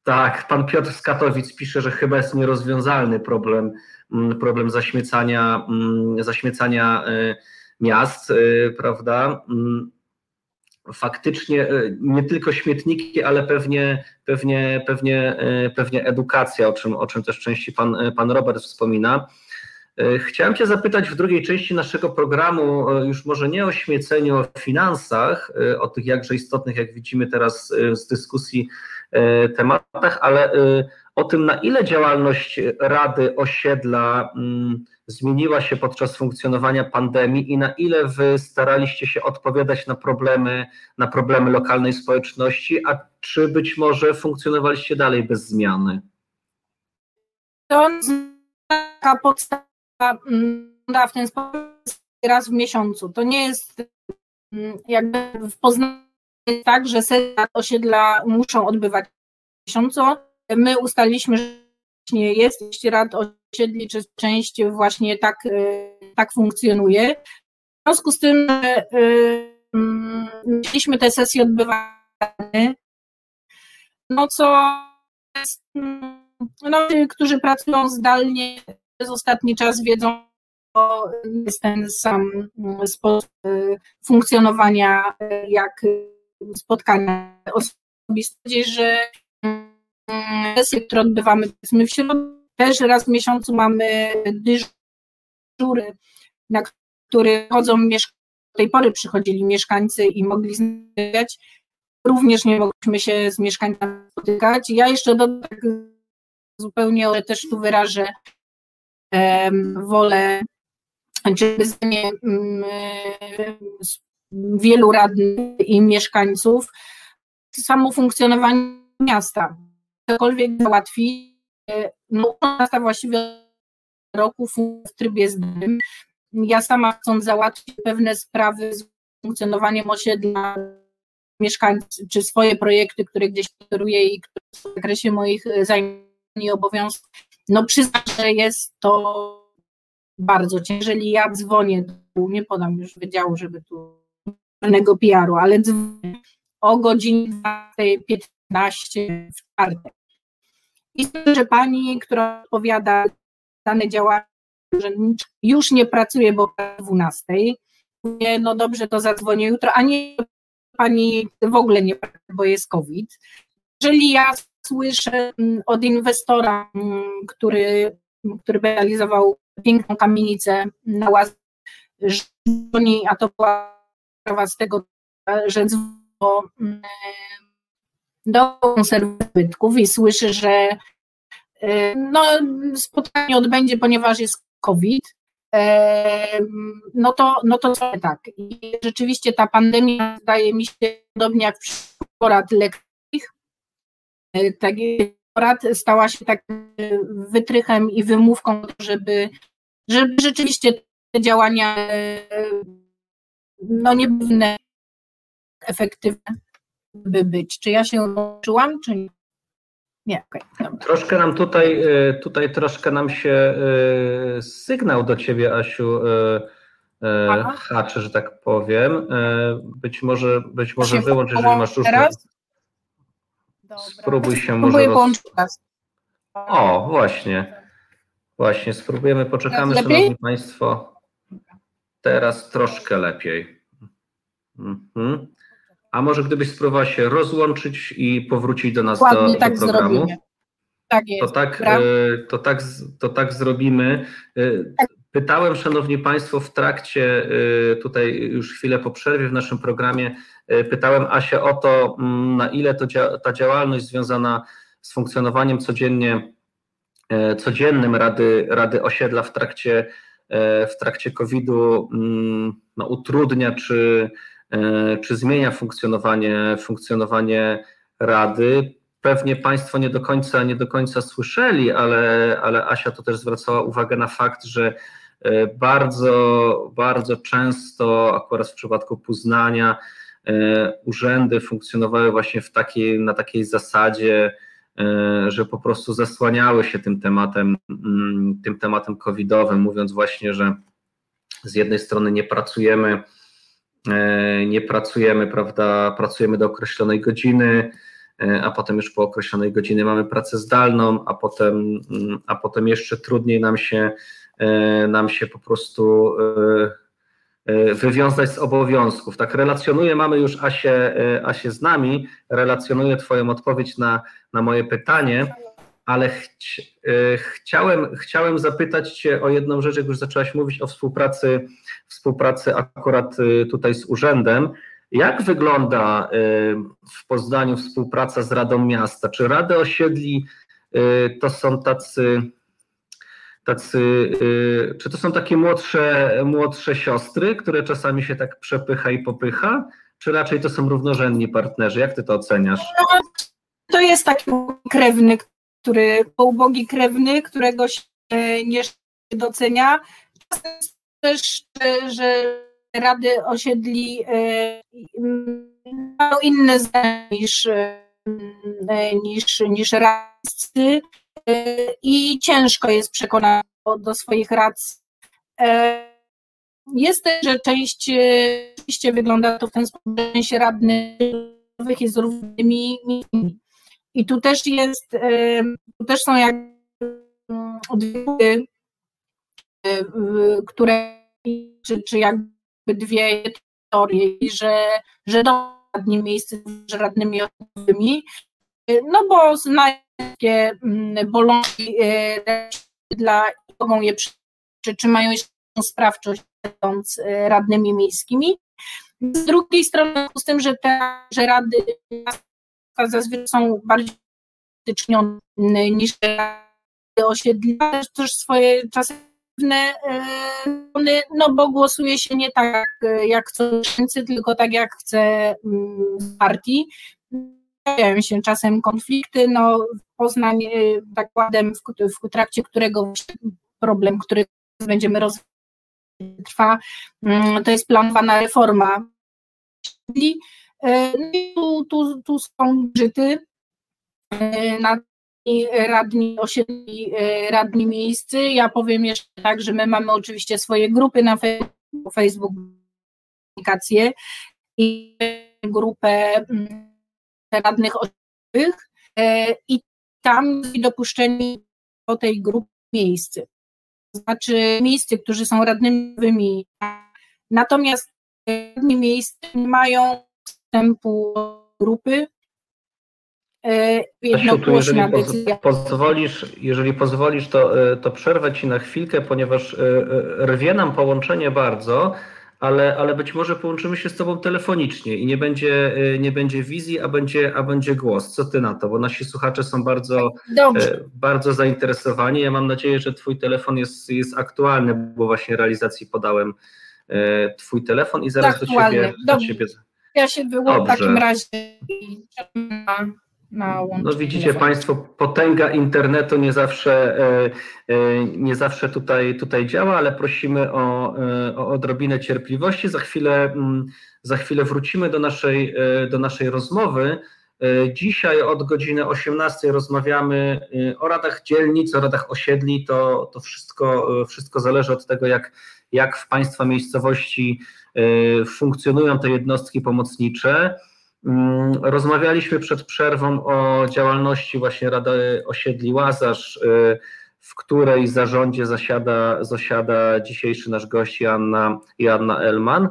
tak, pan Piotr z Katowic pisze, że chyba jest nierozwiązalny problem, mm, problem zaśmiecania, mm, zaśmiecania miast, prawda? Faktycznie e, nie tylko śmietniki, ale pewnie, pewnie, pewnie, e, pewnie edukacja, o czym, o czym też częściej pan, e, pan Robert wspomina. Chciałem Cię zapytać w drugiej części naszego programu, już może nie o śmieceniu, o finansach, o tych jakże istotnych, jak widzimy teraz z dyskusji tematach, ale o tym, na ile działalność Rady Osiedla mm, zmieniła się podczas funkcjonowania pandemii i na ile wy staraliście się odpowiadać na problemy, na problemy lokalnej społeczności, a czy być może funkcjonowaliście dalej bez zmiany? To taka podstawa mm, w ten sposób raz w miesiącu. To nie jest mm, jakby w Poznaniu tak, że sesje osiedla muszą odbywać miesiącu. My ustaliliśmy, że właśnie jest, jeśli rad osiedli, czy część właśnie tak, tak funkcjonuje. W związku z tym mieliśmy te sesje odbywane, no co no, którzy pracują zdalnie przez ostatni czas wiedzą, to jest ten sam sposób funkcjonowania jak spotkania osobiste, że sesje, które odbywamy powiedzmy w środę, też raz w miesiącu mamy dyżury, na które chodzą mieszkańcy, do tej pory przychodzili mieszkańcy i mogli znać, również nie mogliśmy się z mieszkańcami spotykać. Ja jeszcze do tak zupełnie, ale też tu wyrażę um, wolę, czy zdanie um, wielu radnych i mieszkańców, samo funkcjonowanie miasta. Cokolwiek załatwi, no miasta właściwie roku w trybie zdalnym. Ja sama chcąc załatwić pewne sprawy z funkcjonowaniem osiedla mieszkańców, czy swoje projekty, które gdzieś kieruję i które w zakresie moich zajęć i obowiązków, no przyznam, że jest to bardzo ciężkie. Jeżeli ja dzwonię, nie podam już wydziału, żeby tu żadnego PR-u, ale dzwonię o godzinie 15 w czwartek. I że pani, która odpowiada dane działania, już nie pracuje, bo o 12. Mówię, no dobrze, to zadzwonię jutro, a nie pani w ogóle nie pracuje, bo jest COVID. Jeżeli ja słyszę mm, od inwestora, mm, który, który realizował piękną kamienicę na Łaz, że dzwoni, a to była sprawa z tego, że dzwoni do, mm, do konserwy i słyszy, że y, no, spotkanie odbędzie, ponieważ jest COVID, no to, no to tak. I rzeczywiście ta pandemia zdaje mi się podobnie jak w porad lekkich, y, tak porad stała się takim wytrychem i wymówką, żeby, żeby rzeczywiście te działania no nie były efektywne by być. Czy ja się łączyłam, czy nie? Nie, okay, Troszkę nam tutaj, e, tutaj troszkę nam się e, sygnał do ciebie, Asiu, e, haczy, że tak powiem. Być może, być może wyłącz, jeżeli masz różne. Teraz? Spróbuj się może. Roz... O, właśnie. Właśnie, spróbujemy, poczekamy, szanowni Państwo. Teraz troszkę lepiej. Mhm. A może gdybyś spróbowała się rozłączyć i powrócić do nas do, do tak programu? Zrobimy. Tak jest. To tak, e, to tak, to tak zrobimy. E, pytałem, Szanowni Państwo, w trakcie, e, tutaj już chwilę po przerwie w naszym programie, pytałem Asię o to, mm, na ile to ta działalność związana z funkcjonowaniem codziennie, codziennym Rady, Rady Osiedla w trakcie, w trakcie COVID-u mm, no, utrudnia czy czy zmienia funkcjonowanie, funkcjonowanie Rady. Pewnie Państwo nie do końca, nie do końca słyszeli, ale, ale Asia to też zwracała uwagę na fakt, że e, bardzo, bardzo często, akurat w przypadku Poznania, e, urzędy funkcjonowały właśnie w takiej, na takiej zasadzie, że po prostu zasłaniały się tym tematem, mm, tym tematem covidowym, mówiąc właśnie, że z jednej strony nie pracujemy E, nie pracujemy, prawda, pracujemy do określonej godziny, e, a potem już po określonej godzinie mamy pracę zdalną, a potem, mm, a potem jeszcze trudniej nam się, e, nam się po prostu wywiązać z obowiązków. Tak relacjonuję, mamy już Asię, Asię z nami, relacjonuję Twoją odpowiedź na, na moje pytanie ale chci, e, chciałem, chciałem zapytać Cię o jedną rzecz, jak już zaczęłaś mówić o współpracy, współpracy akurat e, tutaj z urzędem. Jak wygląda e, w Poznaniu współpraca z Radą Miasta? Czy Rady Osiedli to są tacy, tacy czy to są takie młodsze, młodsze siostry, które czasami się tak przepycha i popycha, czy raczej to są równorzędni partnerzy? Jak Ty to oceniasz? To jest taki krewny, który ubogi krewny, którego się nie docenia. Czasem też, że rady osiedli e, mają inne zdania niż, e, niż, niż radcy. i ciężko jest przekonać do swoich racji. Jest też, że część, oczywiście wygląda to w ten sposób, że część radnych jest z równymi i tu też jest, tu też są jak dwie, które, czy, czy jakby dwie teorie, że, że radni miejsce z radnymi osobowymi, no bo znają takie mm, bolączki e, dla mogą je czy, czy mają sprawczość będąc e, radnymi miejskimi. Z drugiej strony, z tym, że te że rady zazwyczaj są bardziej stycznione niż osiedla, też swoje czasy e, no bo głosuje się nie tak jak co miesięcy, tylko tak jak chce mm, partii. Pojawiają się czasem konflikty, no Poznań zakładem, w, w trakcie którego problem, który będziemy rozwijać, trwa, mm, to jest planowana reforma. E, no tu, tu, tu są żyty e, radni osiedli, e, radni miejscy. Ja powiem jeszcze tak, że my mamy oczywiście swoje grupy na Facebooku, komunikację i grupę mm, radnych osiedlowych i tam dopuszczeni do tej grupy miejscy. To znaczy miejscy, którzy są radnymi. Natomiast radni miejscy nie mają wstępu do grupy, Stasiu, jeżeli pozwolisz, jeżeli pozwolisz to, e, to przerwę Ci na chwilkę, ponieważ e, e, rwie nam połączenie bardzo, ale, ale być może połączymy się z Tobą telefonicznie i nie będzie, nie będzie wizji, a będzie, a będzie głos. Co Ty na to? Bo nasi słuchacze są bardzo, bardzo zainteresowani. Ja mam nadzieję, że Twój telefon jest, jest aktualny, bo właśnie realizacji podałem Twój telefon i zaraz do Ciebie, do ciebie. Ja się wyłączę w takim razie no widzicie Państwo, potęga internetu nie zawsze, e, e, nie zawsze tutaj, tutaj działa, ale prosimy o, e, o odrobinę cierpliwości. Za chwilę, mm, za chwilę wrócimy do naszej, do naszej rozmowy. Dzisiaj od godziny 18 rozmawiamy o radach dzielnic, o radach osiedli. To, to wszystko, wszystko zależy od tego, jak, jak w Państwa miejscowości funkcjonują te jednostki pomocnicze. Mm, rozmawialiśmy przed przerwą o działalności właśnie Rady Osiedli Łazarz, y, w której zarządzie zasiada, zasiada dzisiejszy nasz gość Joanna, Joanna Elman.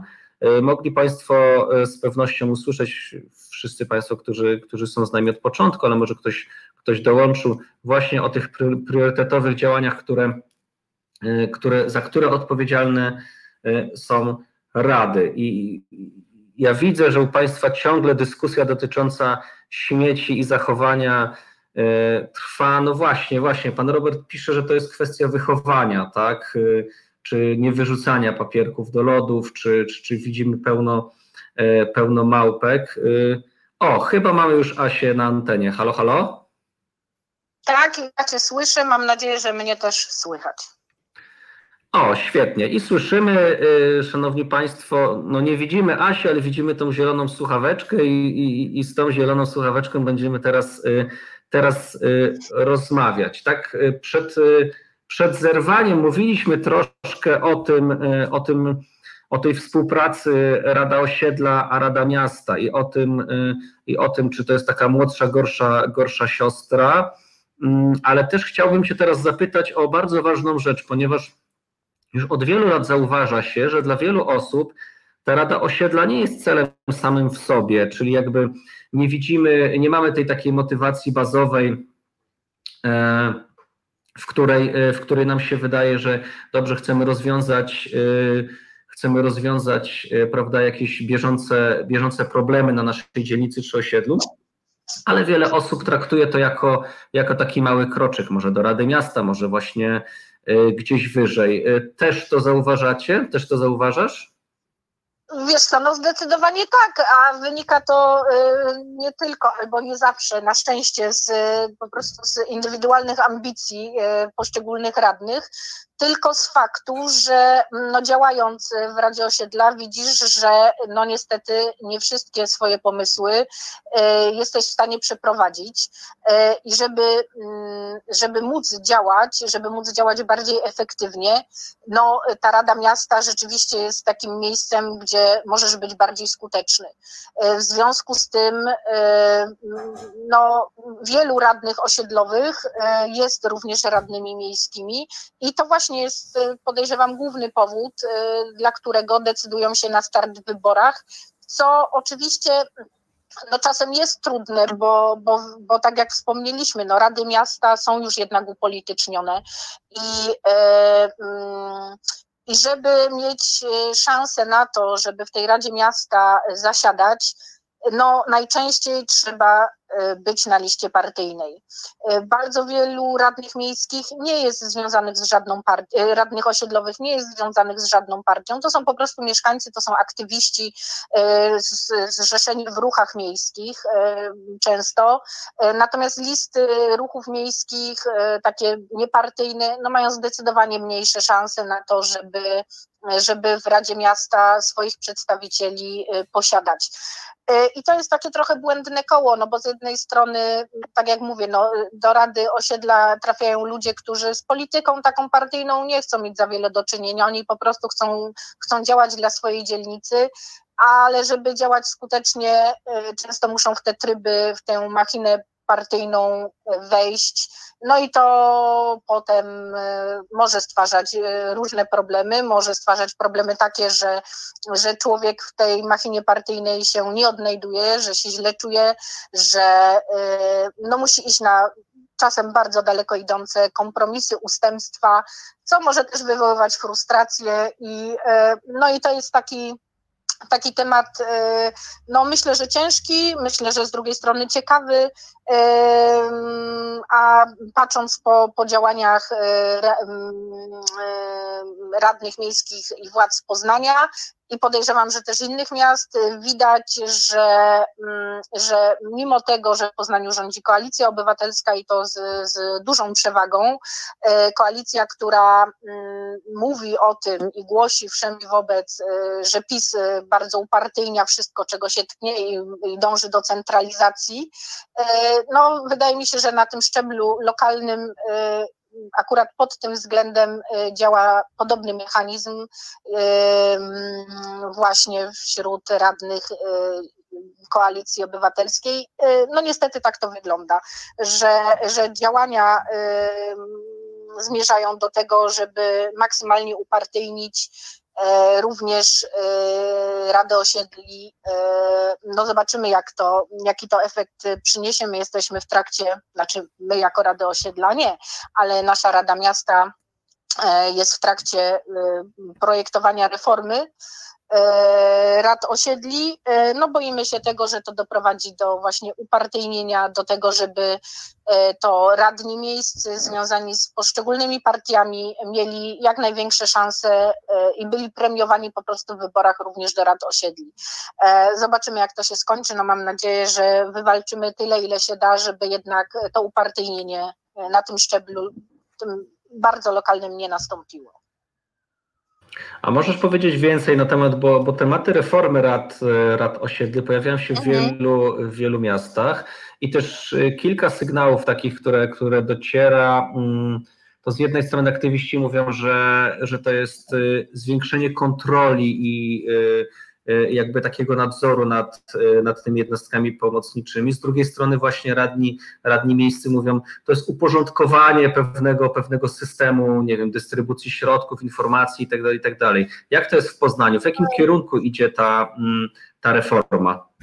Y, mogli Państwo y, z pewnością usłyszeć, wszyscy Państwo, którzy, którzy są z nami od początku, ale może ktoś, ktoś dołączył, właśnie o tych priorytetowych działaniach, które, które, za które odpowiedzialne są rady. I ja widzę, że u Państwa ciągle dyskusja dotycząca śmieci i zachowania e, trwa. No właśnie, właśnie. Pan Robert pisze, że to jest kwestia wychowania, tak? E, czy nie wyrzucania papierków do lodów, czy, czy, czy widzimy pełno, e, pełno małpek. O, chyba mamy już Asię na antenie. Halo, halo? Tak, ja Cię słyszę. Mam nadzieję, że mnie też słychać. O, świetnie. I słyszymy, y, szanowni państwo, no nie widzimy Asi, ale widzimy tą zieloną słuchaweczkę i, i, i z tą zieloną słuchaweczką będziemy teraz, y, teraz y, rozmawiać. Tak, przed, przed zerwaniem mówiliśmy troszkę o tym, o tym, o tej współpracy Rada Osiedla a Rada Miasta i o tym, i o tym czy to jest taka młodsza, gorsza, gorsza siostra. Mm, ale też chciałbym się teraz zapytać o bardzo ważną rzecz, ponieważ już od wielu lat zauważa się, że dla wielu osób ta Rada Osiedla nie jest celem samym w sobie, czyli jakby nie widzimy, nie mamy tej takiej motywacji bazowej, e, w której, e, w której nam się wydaje, że dobrze chcemy rozwiązać, e, chcemy rozwiązać, prawda, jakieś bieżące, bieżące problemy na naszej dzielnicy czy osiedlu, ale wiele osób traktuje to jako, jako taki mały kroczek, może do Rady Miasta, może właśnie gdzieś wyżej. Y, też to zauważacie? Też to zauważasz? Wiesz co, no zdecydowanie tak, a wynika to y, nie tylko, albo nie zawsze, na szczęście, z po prostu z indywidualnych ambicji poszczególnych radnych, tylko z faktu, że no działając w Radzie Osiedla widzisz, że no niestety nie wszystkie swoje pomysły e, jesteś w stanie przeprowadzić e, i żeby, mm, żeby móc działać, żeby móc działać bardziej efektywnie, no ta Rada Miasta rzeczywiście jest takim miejscem, gdzie możesz być bardziej skuteczny. E, w związku z tym no wielu radnych osiedlowych jest również radnymi miejskimi i to właśnie właśnie jest, y, podejrzewam, główny powód, y, dla którego decydują się na start w wyborach, co oczywiście no czasem jest trudne, bo, bo, bo tak jak wspomnieliśmy, no rady miasta są już jednak upolitycznione i, e, i żeby mieć szansę na to, żeby w tej Radzie Miasta zasiadać, no najczęściej trzeba być na liście partyjnej. E, bardzo wielu radnych miejskich nie jest związanych z żadną partią, e, radnych osiedlowych nie jest związanych z żadną partią. To są po prostu mieszkańcy, to są aktywiści zrzeszeni w ruchach miejskich często. Natomiast listy ruchów miejskich, takie niepartyjne, no mają zdecydowanie mniejsze szanse na to, żeby żeby w Radzie Miasta swoich przedstawicieli posiadać. Y, I to jest takie trochę błędne koło, no bo z jednej strony, tak jak mówię, no, do Rady Osiedla trafiają ludzie, którzy z polityką taką partyjną nie chcą mieć za wiele do czynienia, oni po prostu chcą, chcą działać dla swojej dzielnicy, ale żeby działać skutecznie, y, często muszą w te tryby, w tę machinę partyjną wejść. No i to potem e, może stwarzać e, różne problemy, może stwarzać problemy takie, że, że człowiek w tej machinie partyjnej się nie odnajduje, że się źle czuje, że e, no musi iść na czasem bardzo daleko idące kompromisy, ustępstwa, co może też wywoływać frustrację i no i to jest taki taki temat, e, no myślę, że ciężki, myślę, że z drugiej strony ciekawy, a patrząc po, po działaniach e, radnych miejskich i władz Poznania, i podejrzewam, że też innych miast, y, widać, że, mm, że mimo tego, że w Poznaniu rządzi koalicja obywatelska i to z, z dużą przewagą, y, koalicja, która mm, mówi o tym i głosi wszędzie wobec, y, że PiS bardzo upartyjnia wszystko, czego się tknie i, i dąży do centralizacji, no wydaje mi się, że na tym szczeblu lokalnym akurat pod tym względem y, działa podobny mechanizm y, właśnie wśród radnych y, koalicji obywatelskiej. No niestety tak to wygląda, że, że działania zmierzają do tego, żeby maksymalnie upartyjnić również e, Radę Osiedli. E, no zobaczymy, jak to, jaki to efekt przyniesie. My jesteśmy w trakcie, znaczy my jako Rada Osiedla nie, ale nasza Rada Miasta jest w trakcie projektowania reformy E, rad osiedli. E, no boimy się tego, że to doprowadzi do właśnie upartyjnienia, do tego, żeby e, to radni miejsc związani z poszczególnymi partiami mieli jak największe szanse i byli premiowani po prostu w wyborach również do rad osiedli. Zobaczymy, jak to się skończy. No mam nadzieję, że wywalczymy tyle, ile się da, żeby jednak to upartyjnienie na tym szczeblu, tym bardzo lokalnym nie nastąpiło. A możesz powiedzieć więcej na temat, bo, bo tematy reformy rad, rad osiedli pojawiają się w mhm. wielu, w wielu miastach i też e, kilka sygnałów takich, które, które dociera. Mm, to z jednej strony aktywiści mówią, że, że to jest e, zwiększenie kontroli i E, jakby takiego nadzoru nad, e, nad tymi jednostkami pomocniczymi. Z drugiej strony właśnie radni, radni miejscy mówią, to jest uporządkowanie pewnego, pewnego systemu, nie wiem, dystrybucji środków, informacji itd., tak itd. Tak Jak to jest w Poznaniu? W jakim kierunku idzie ta, mm, ta reforma?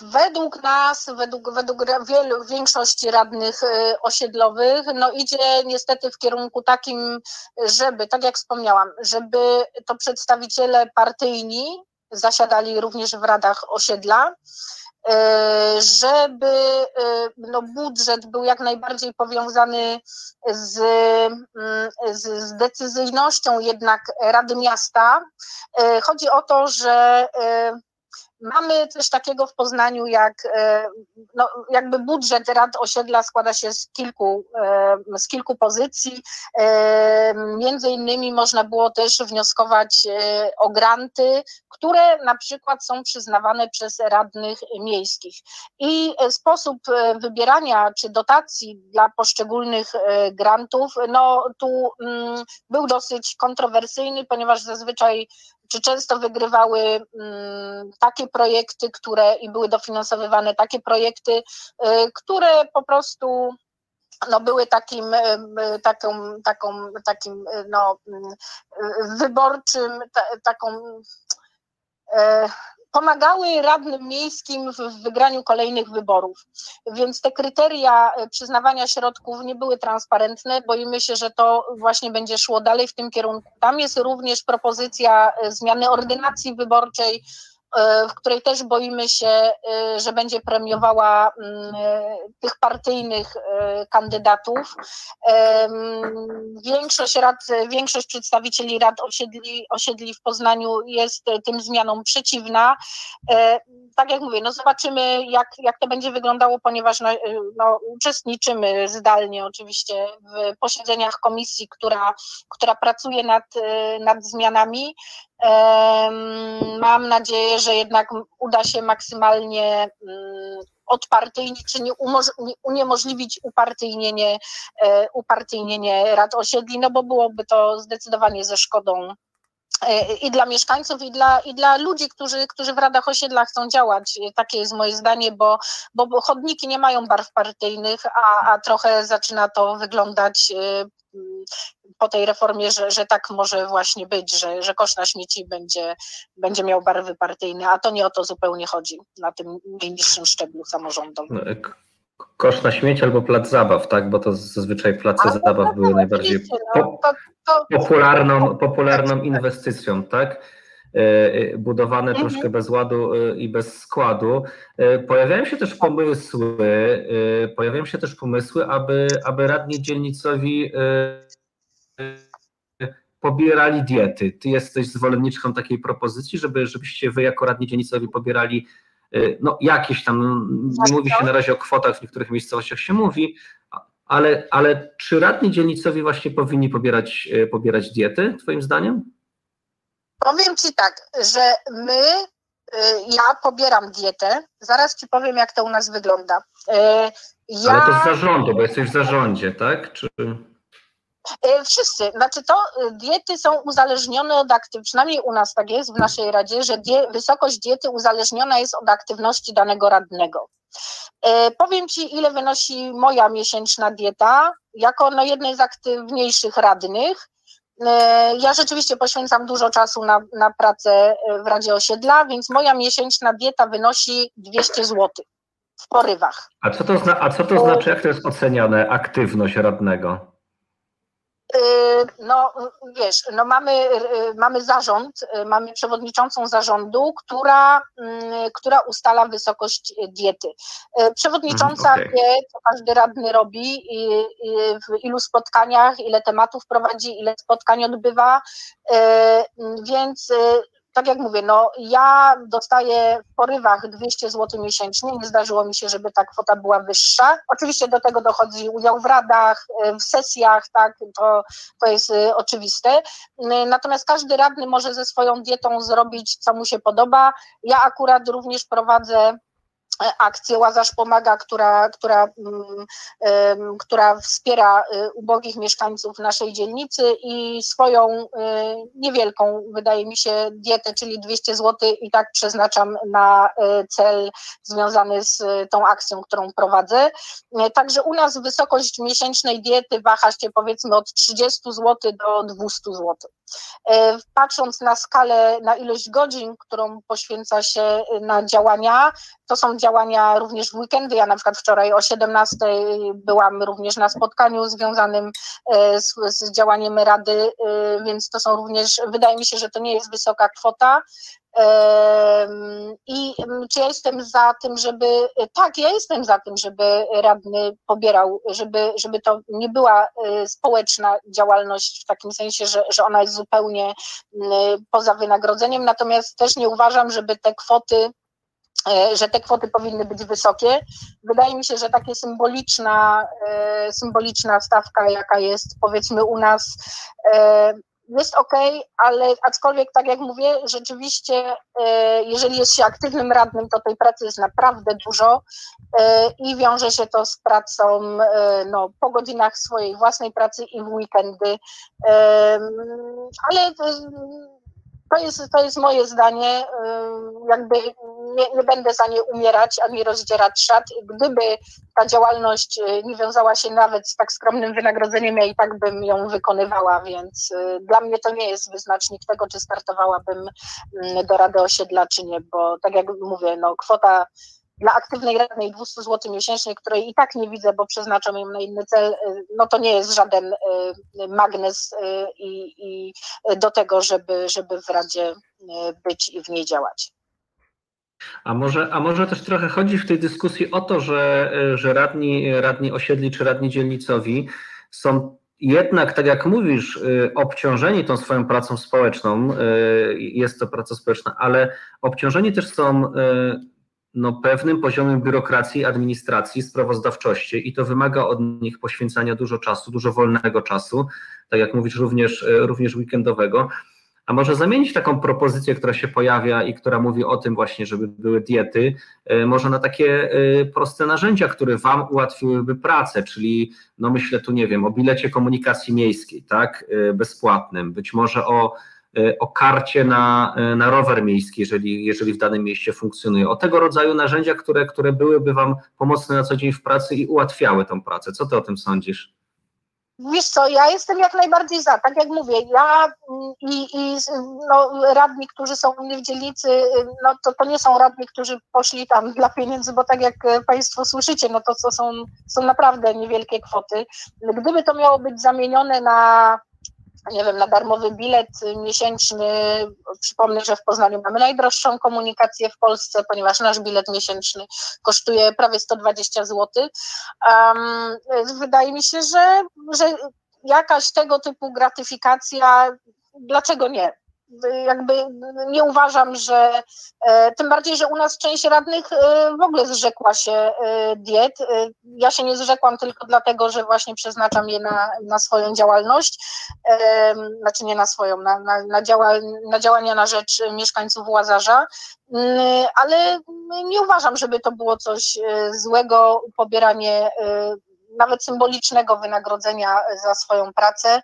Według nas, według, według wielu, większości radnych y, osiedlowych, no idzie niestety w kierunku takim, żeby, tak jak wspomniałam, żeby to przedstawiciele partyjni zasiadali również w radach osiedla, y, żeby y, no, budżet był jak najbardziej powiązany z, mm, z, z decyzyjnością jednak Rady Miasta. Chodzi o to, że Mamy coś takiego w Poznaniu, jak no, jakby budżet rad osiedla składa się z kilku, z kilku pozycji. Między innymi można było też wnioskować o granty, które na przykład są przyznawane przez radnych miejskich. I sposób wybierania czy dotacji dla poszczególnych grantów, no tu mm, był dosyć kontrowersyjny, ponieważ zazwyczaj czy często wygrywały mm, takie projekty, które i były dofinansowywane takie projekty, y, które po prostu no, były takim, y, taką, taką, takim no, y, wyborczym, taką pomagały radnym miejskim w wygraniu kolejnych wyborów. Więc te kryteria e, przyznawania środków nie były transparentne. Boimy się, że to właśnie będzie szło dalej w tym kierunku. Tam jest również propozycja e, zmiany ordynacji wyborczej w której też boimy się, e, że będzie premiowała mm, e, tych partyjnych kandydatów. Większość rad, większość przedstawicieli rad osiedli, osiedli w Poznaniu jest tym zmianom przeciwna. Tak jak mówię, no zobaczymy, jak, jak to będzie wyglądało, ponieważ no, no, uczestniczymy zdalnie oczywiście w posiedzeniach komisji, która, która pracuje nad, nad zmianami. Mam nadzieję, że jednak uda się maksymalnie mm, odpartyjnić, czy nie uniemożliwić upartyjnienie, e, upartyjnienie rad osiedli, no bo byłoby to zdecydowanie ze szkodą e, i dla mieszkańców, i dla, i dla ludzi, którzy, którzy w radach osiedla chcą działać. Takie jest moje zdanie, bo, bo chodniki nie mają barw partyjnych, a, a trochę zaczyna to wyglądać e, po tej reformie, że, że tak może właśnie być, że, że kosz na śmieci będzie, będzie miał barwy partyjne, a to nie o to zupełnie chodzi na tym najniższym szczeblu samorządowym. No, kosz na śmieci albo plac zabaw, tak? Bo to zazwyczaj place zabaw były najbardziej no, to, to, popularną, popularną inwestycją, tak? E, e, budowane mhm. troszkę bez ładu e, i bez składu. Pojawiają się też pomysły, pojawiają się też pomysły, aby, aby radni dzielnicowi pobierali diety. Ty jesteś zwolenniczką takiej propozycji, żeby, żebyście wy jako radni dzielnicowi pobierali no, jakieś tam, nie mówi się na razie o kwotach, w niektórych miejscowościach się mówi, ale, ale czy radni dzielnicowi właśnie powinni pobierać, pobierać diety, twoim zdaniem? Powiem Ci tak, że my, y, ja pobieram dietę, zaraz Ci powiem, jak to u nas wygląda. Ja... Ale to z zarządu, bo jesteś w zarządzie, tak? Czy... Y, wszyscy, znaczy to y, diety są uzależnione od aktywności, przynajmniej u nas tak jest w naszej Radzie, że die, wysokość diety uzależniona jest od aktywności danego radnego. Powiem Ci, ile wynosi moja miesięczna dieta, jako no, jednej z aktywniejszych radnych. E, ja rzeczywiście poświęcam dużo czasu na, na pracę e, w Radzie Osiedla, więc moja miesięczna dieta wynosi 200 zł w porywach. A co to, zna, a co to znaczy, jak to jest oceniane, aktywność radnego? Y, no wiesz, no mamy, y, mamy zarząd, y, mamy przewodniczącą zarządu, która, mm, która ustala wysokość diety. Przewodnicząca mm, okay. wie, co każdy radny robi, w ilu spotkaniach, ile tematów prowadzi, ile spotkań odbywa, więc tak jak mówię, no ja dostaję w porywach 200 zł miesięcznie, nie zdarzyło mi się, żeby ta kwota była wyższa. Oczywiście do tego dochodzi udział w radach, w sesjach, tak, to, to jest y, oczywiste. Natomiast każdy radny może ze swoją dietą zrobić, co mu się podoba. Ja akurat również prowadzę akcję Łazarz Pomaga, która, która, mm, która wspiera y, ubogich mieszkańców naszej dzielnicy i swoją y, niewielką, wydaje mi się, dietę, czyli 200 zł i tak przeznaczam na y, cel związany z tą akcją, którą prowadzę. Także u nas wysokość miesięcznej diety waha się powiedzmy od 30 zł do 200 zł. Patrząc na skalę, na ilość godzin, którą poświęca się na działania, to są działania również w weekendy. Ja na przykład wczoraj o 17 byłam również na spotkaniu związanym e, z, z działaniem Rady, e, więc to są również, wydaje mi się, że to nie jest wysoka kwota. I czy ja jestem za tym, żeby, tak, ja jestem za tym, żeby radny pobierał, żeby, żeby to nie była e, społeczna działalność w takim sensie, że, że ona jest zupełnie poza wynagrodzeniem, natomiast też nie uważam, żeby te kwoty że te kwoty powinny być wysokie. Wydaje mi się, że takie symboliczna, symboliczna stawka, jaka jest powiedzmy u nas, jest ok, ale aczkolwiek tak jak mówię, rzeczywiście e, jeżeli jest się aktywnym radnym, to tej pracy jest naprawdę dużo e, i wiąże się to z pracą e, no, po godzinach swojej własnej pracy i w weekendy. Ale to jest, to jest moje zdanie. Jakby nie, nie będę za nie umierać ani rozdzierać szat. Gdyby ta działalność y, nie wiązała się nawet z tak skromnym wynagrodzeniem, ja i tak bym ją wykonywała, więc y, dla mnie to nie jest wyznacznik tego, czy startowałabym mm, do Rady Osiedla, czy nie, bo tak jak mówię, no kwota dla aktywnej radnej 200 zł miesięcznie, której i tak nie widzę, bo przeznaczam ją na inny cel, y, no to nie jest żaden magnes i, i do tego, żeby, żeby w Radzie być i w niej działać. A może, a może też trochę chodzi w tej dyskusji o to, że, że radni, radni osiedli czy radni dzielnicowi są jednak, tak jak mówisz, y, obciążeni tą swoją pracą społeczną, y, jest to praca społeczna, ale obciążeni też są y, no, pewnym poziomem biurokracji, administracji, sprawozdawczości i to wymaga od nich poświęcania dużo czasu, dużo wolnego czasu, tak jak mówisz, również, również weekendowego. A może zamienić taką propozycję, która się pojawia i która mówi o tym właśnie, żeby były diety, e, może na takie e, proste narzędzia, które Wam ułatwiłyby pracę, czyli no myślę tu, nie wiem, o bilecie komunikacji miejskiej, tak, e, bezpłatnym, być może o, o karcie na, na rower miejski, jeżeli, jeżeli w danym mieście funkcjonuje, o tego rodzaju narzędzia, które, które byłyby Wam pomocne na co dzień w pracy i ułatwiały tą pracę. Co Ty o tym sądzisz? Wiesz co, ja jestem jak najbardziej za, tak jak mówię, ja i, i no, radni, którzy są u mnie w dzielnicy, no to, to nie są radni, którzy poszli tam dla pieniędzy, bo tak jak Państwo słyszycie, no to, to są, są naprawdę niewielkie kwoty. Gdyby to miało być zamienione na nie wiem, na darmowy bilet miesięczny. Przypomnę, że w Poznaniu mamy najdroższą komunikację w Polsce, ponieważ nasz bilet miesięczny kosztuje prawie 120 zł. Um, wydaje mi się, że, że jakaś tego typu gratyfikacja, dlaczego nie? Jakby nie uważam, że e, tym bardziej, że u nas część radnych e, w ogóle zrzekła się e, diet. Ja się nie zrzekłam tylko dlatego, że właśnie przeznaczam je na, na swoją działalność, znaczy nie na swoją, na, na, na, na działania na rzecz mieszkańców Łazarza, mm, ale nie uważam, żeby to było coś złego, pobieranie nawet symbolicznego wynagrodzenia za swoją pracę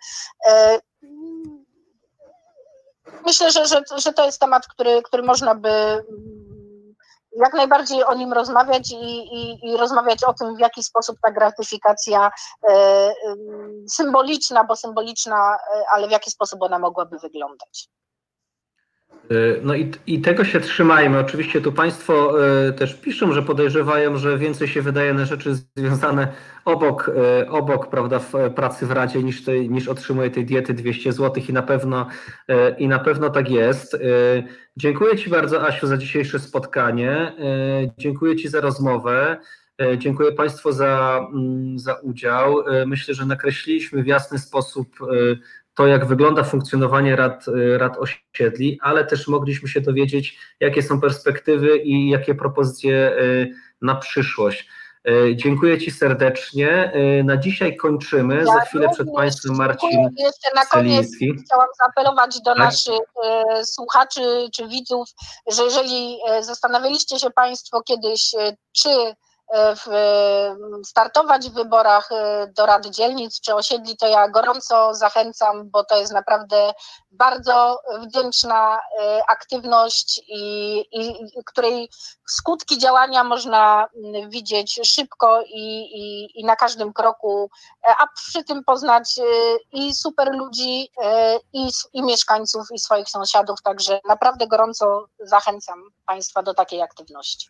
myślę, że, że, że to jest temat, który, który można by mm, jak najbardziej o nim rozmawiać i, i, i rozmawiać o tym, w jaki sposób ta gratyfikacja e, symboliczna, bo symboliczna, e, ale w jaki sposób ona mogłaby wyglądać. E, no i, i tego się trzymajmy. Oczywiście tu Państwo e, też piszą, że podejrzewają, że więcej się wydaje na rzeczy związane obok, e, obok prawda, pracy w Radzie niż, niż otrzymuje tej diety 200 zł i na pewno i na pewno tak jest. Dziękuję Ci bardzo Asiu za dzisiejsze spotkanie. Dziękuję Ci za rozmowę. Dziękuję Państwu za, mm, za udział. Myślę, że nakreśliliśmy w jasny sposób to, jak wygląda funkcjonowanie rad, rad osiedli, ale też mogliśmy się dowiedzieć, jakie są perspektywy i jakie propozycje y, na przyszłość. Y, dziękuję Ci serdecznie. Y, na dzisiaj kończymy. Ja Za chwilę przed Państwem Marcin Jeszcze na koniec chciałam zaapelować do tak? naszych słuchaczy czy widzów, że jeżeli zastanawialiście się Państwo kiedyś, czy w, startować w wyborach e, do Rady Dzielnic czy osiedli, to ja gorąco zachęcam, bo to jest naprawdę bardzo wdzięczna e, aktywność, i, i, której skutki działania można widzieć szybko i, i, i na każdym kroku, a przy tym poznać i super ludzi, i, i mieszkańców, i swoich sąsiadów. Także naprawdę gorąco zachęcam Państwa do takiej aktywności.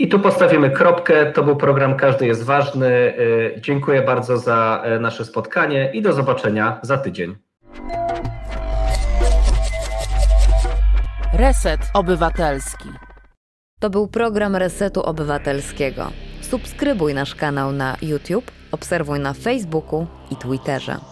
I tu postawimy kropkę. To był program Każdy jest ważny. Y, dziękuję bardzo za y, nasze spotkanie i do zobaczenia za tydzień. Reset Obywatelski. To był program Resetu Obywatelskiego. Subskrybuj nasz kanał na YouTube, obserwuj na Facebooku i Twitterze.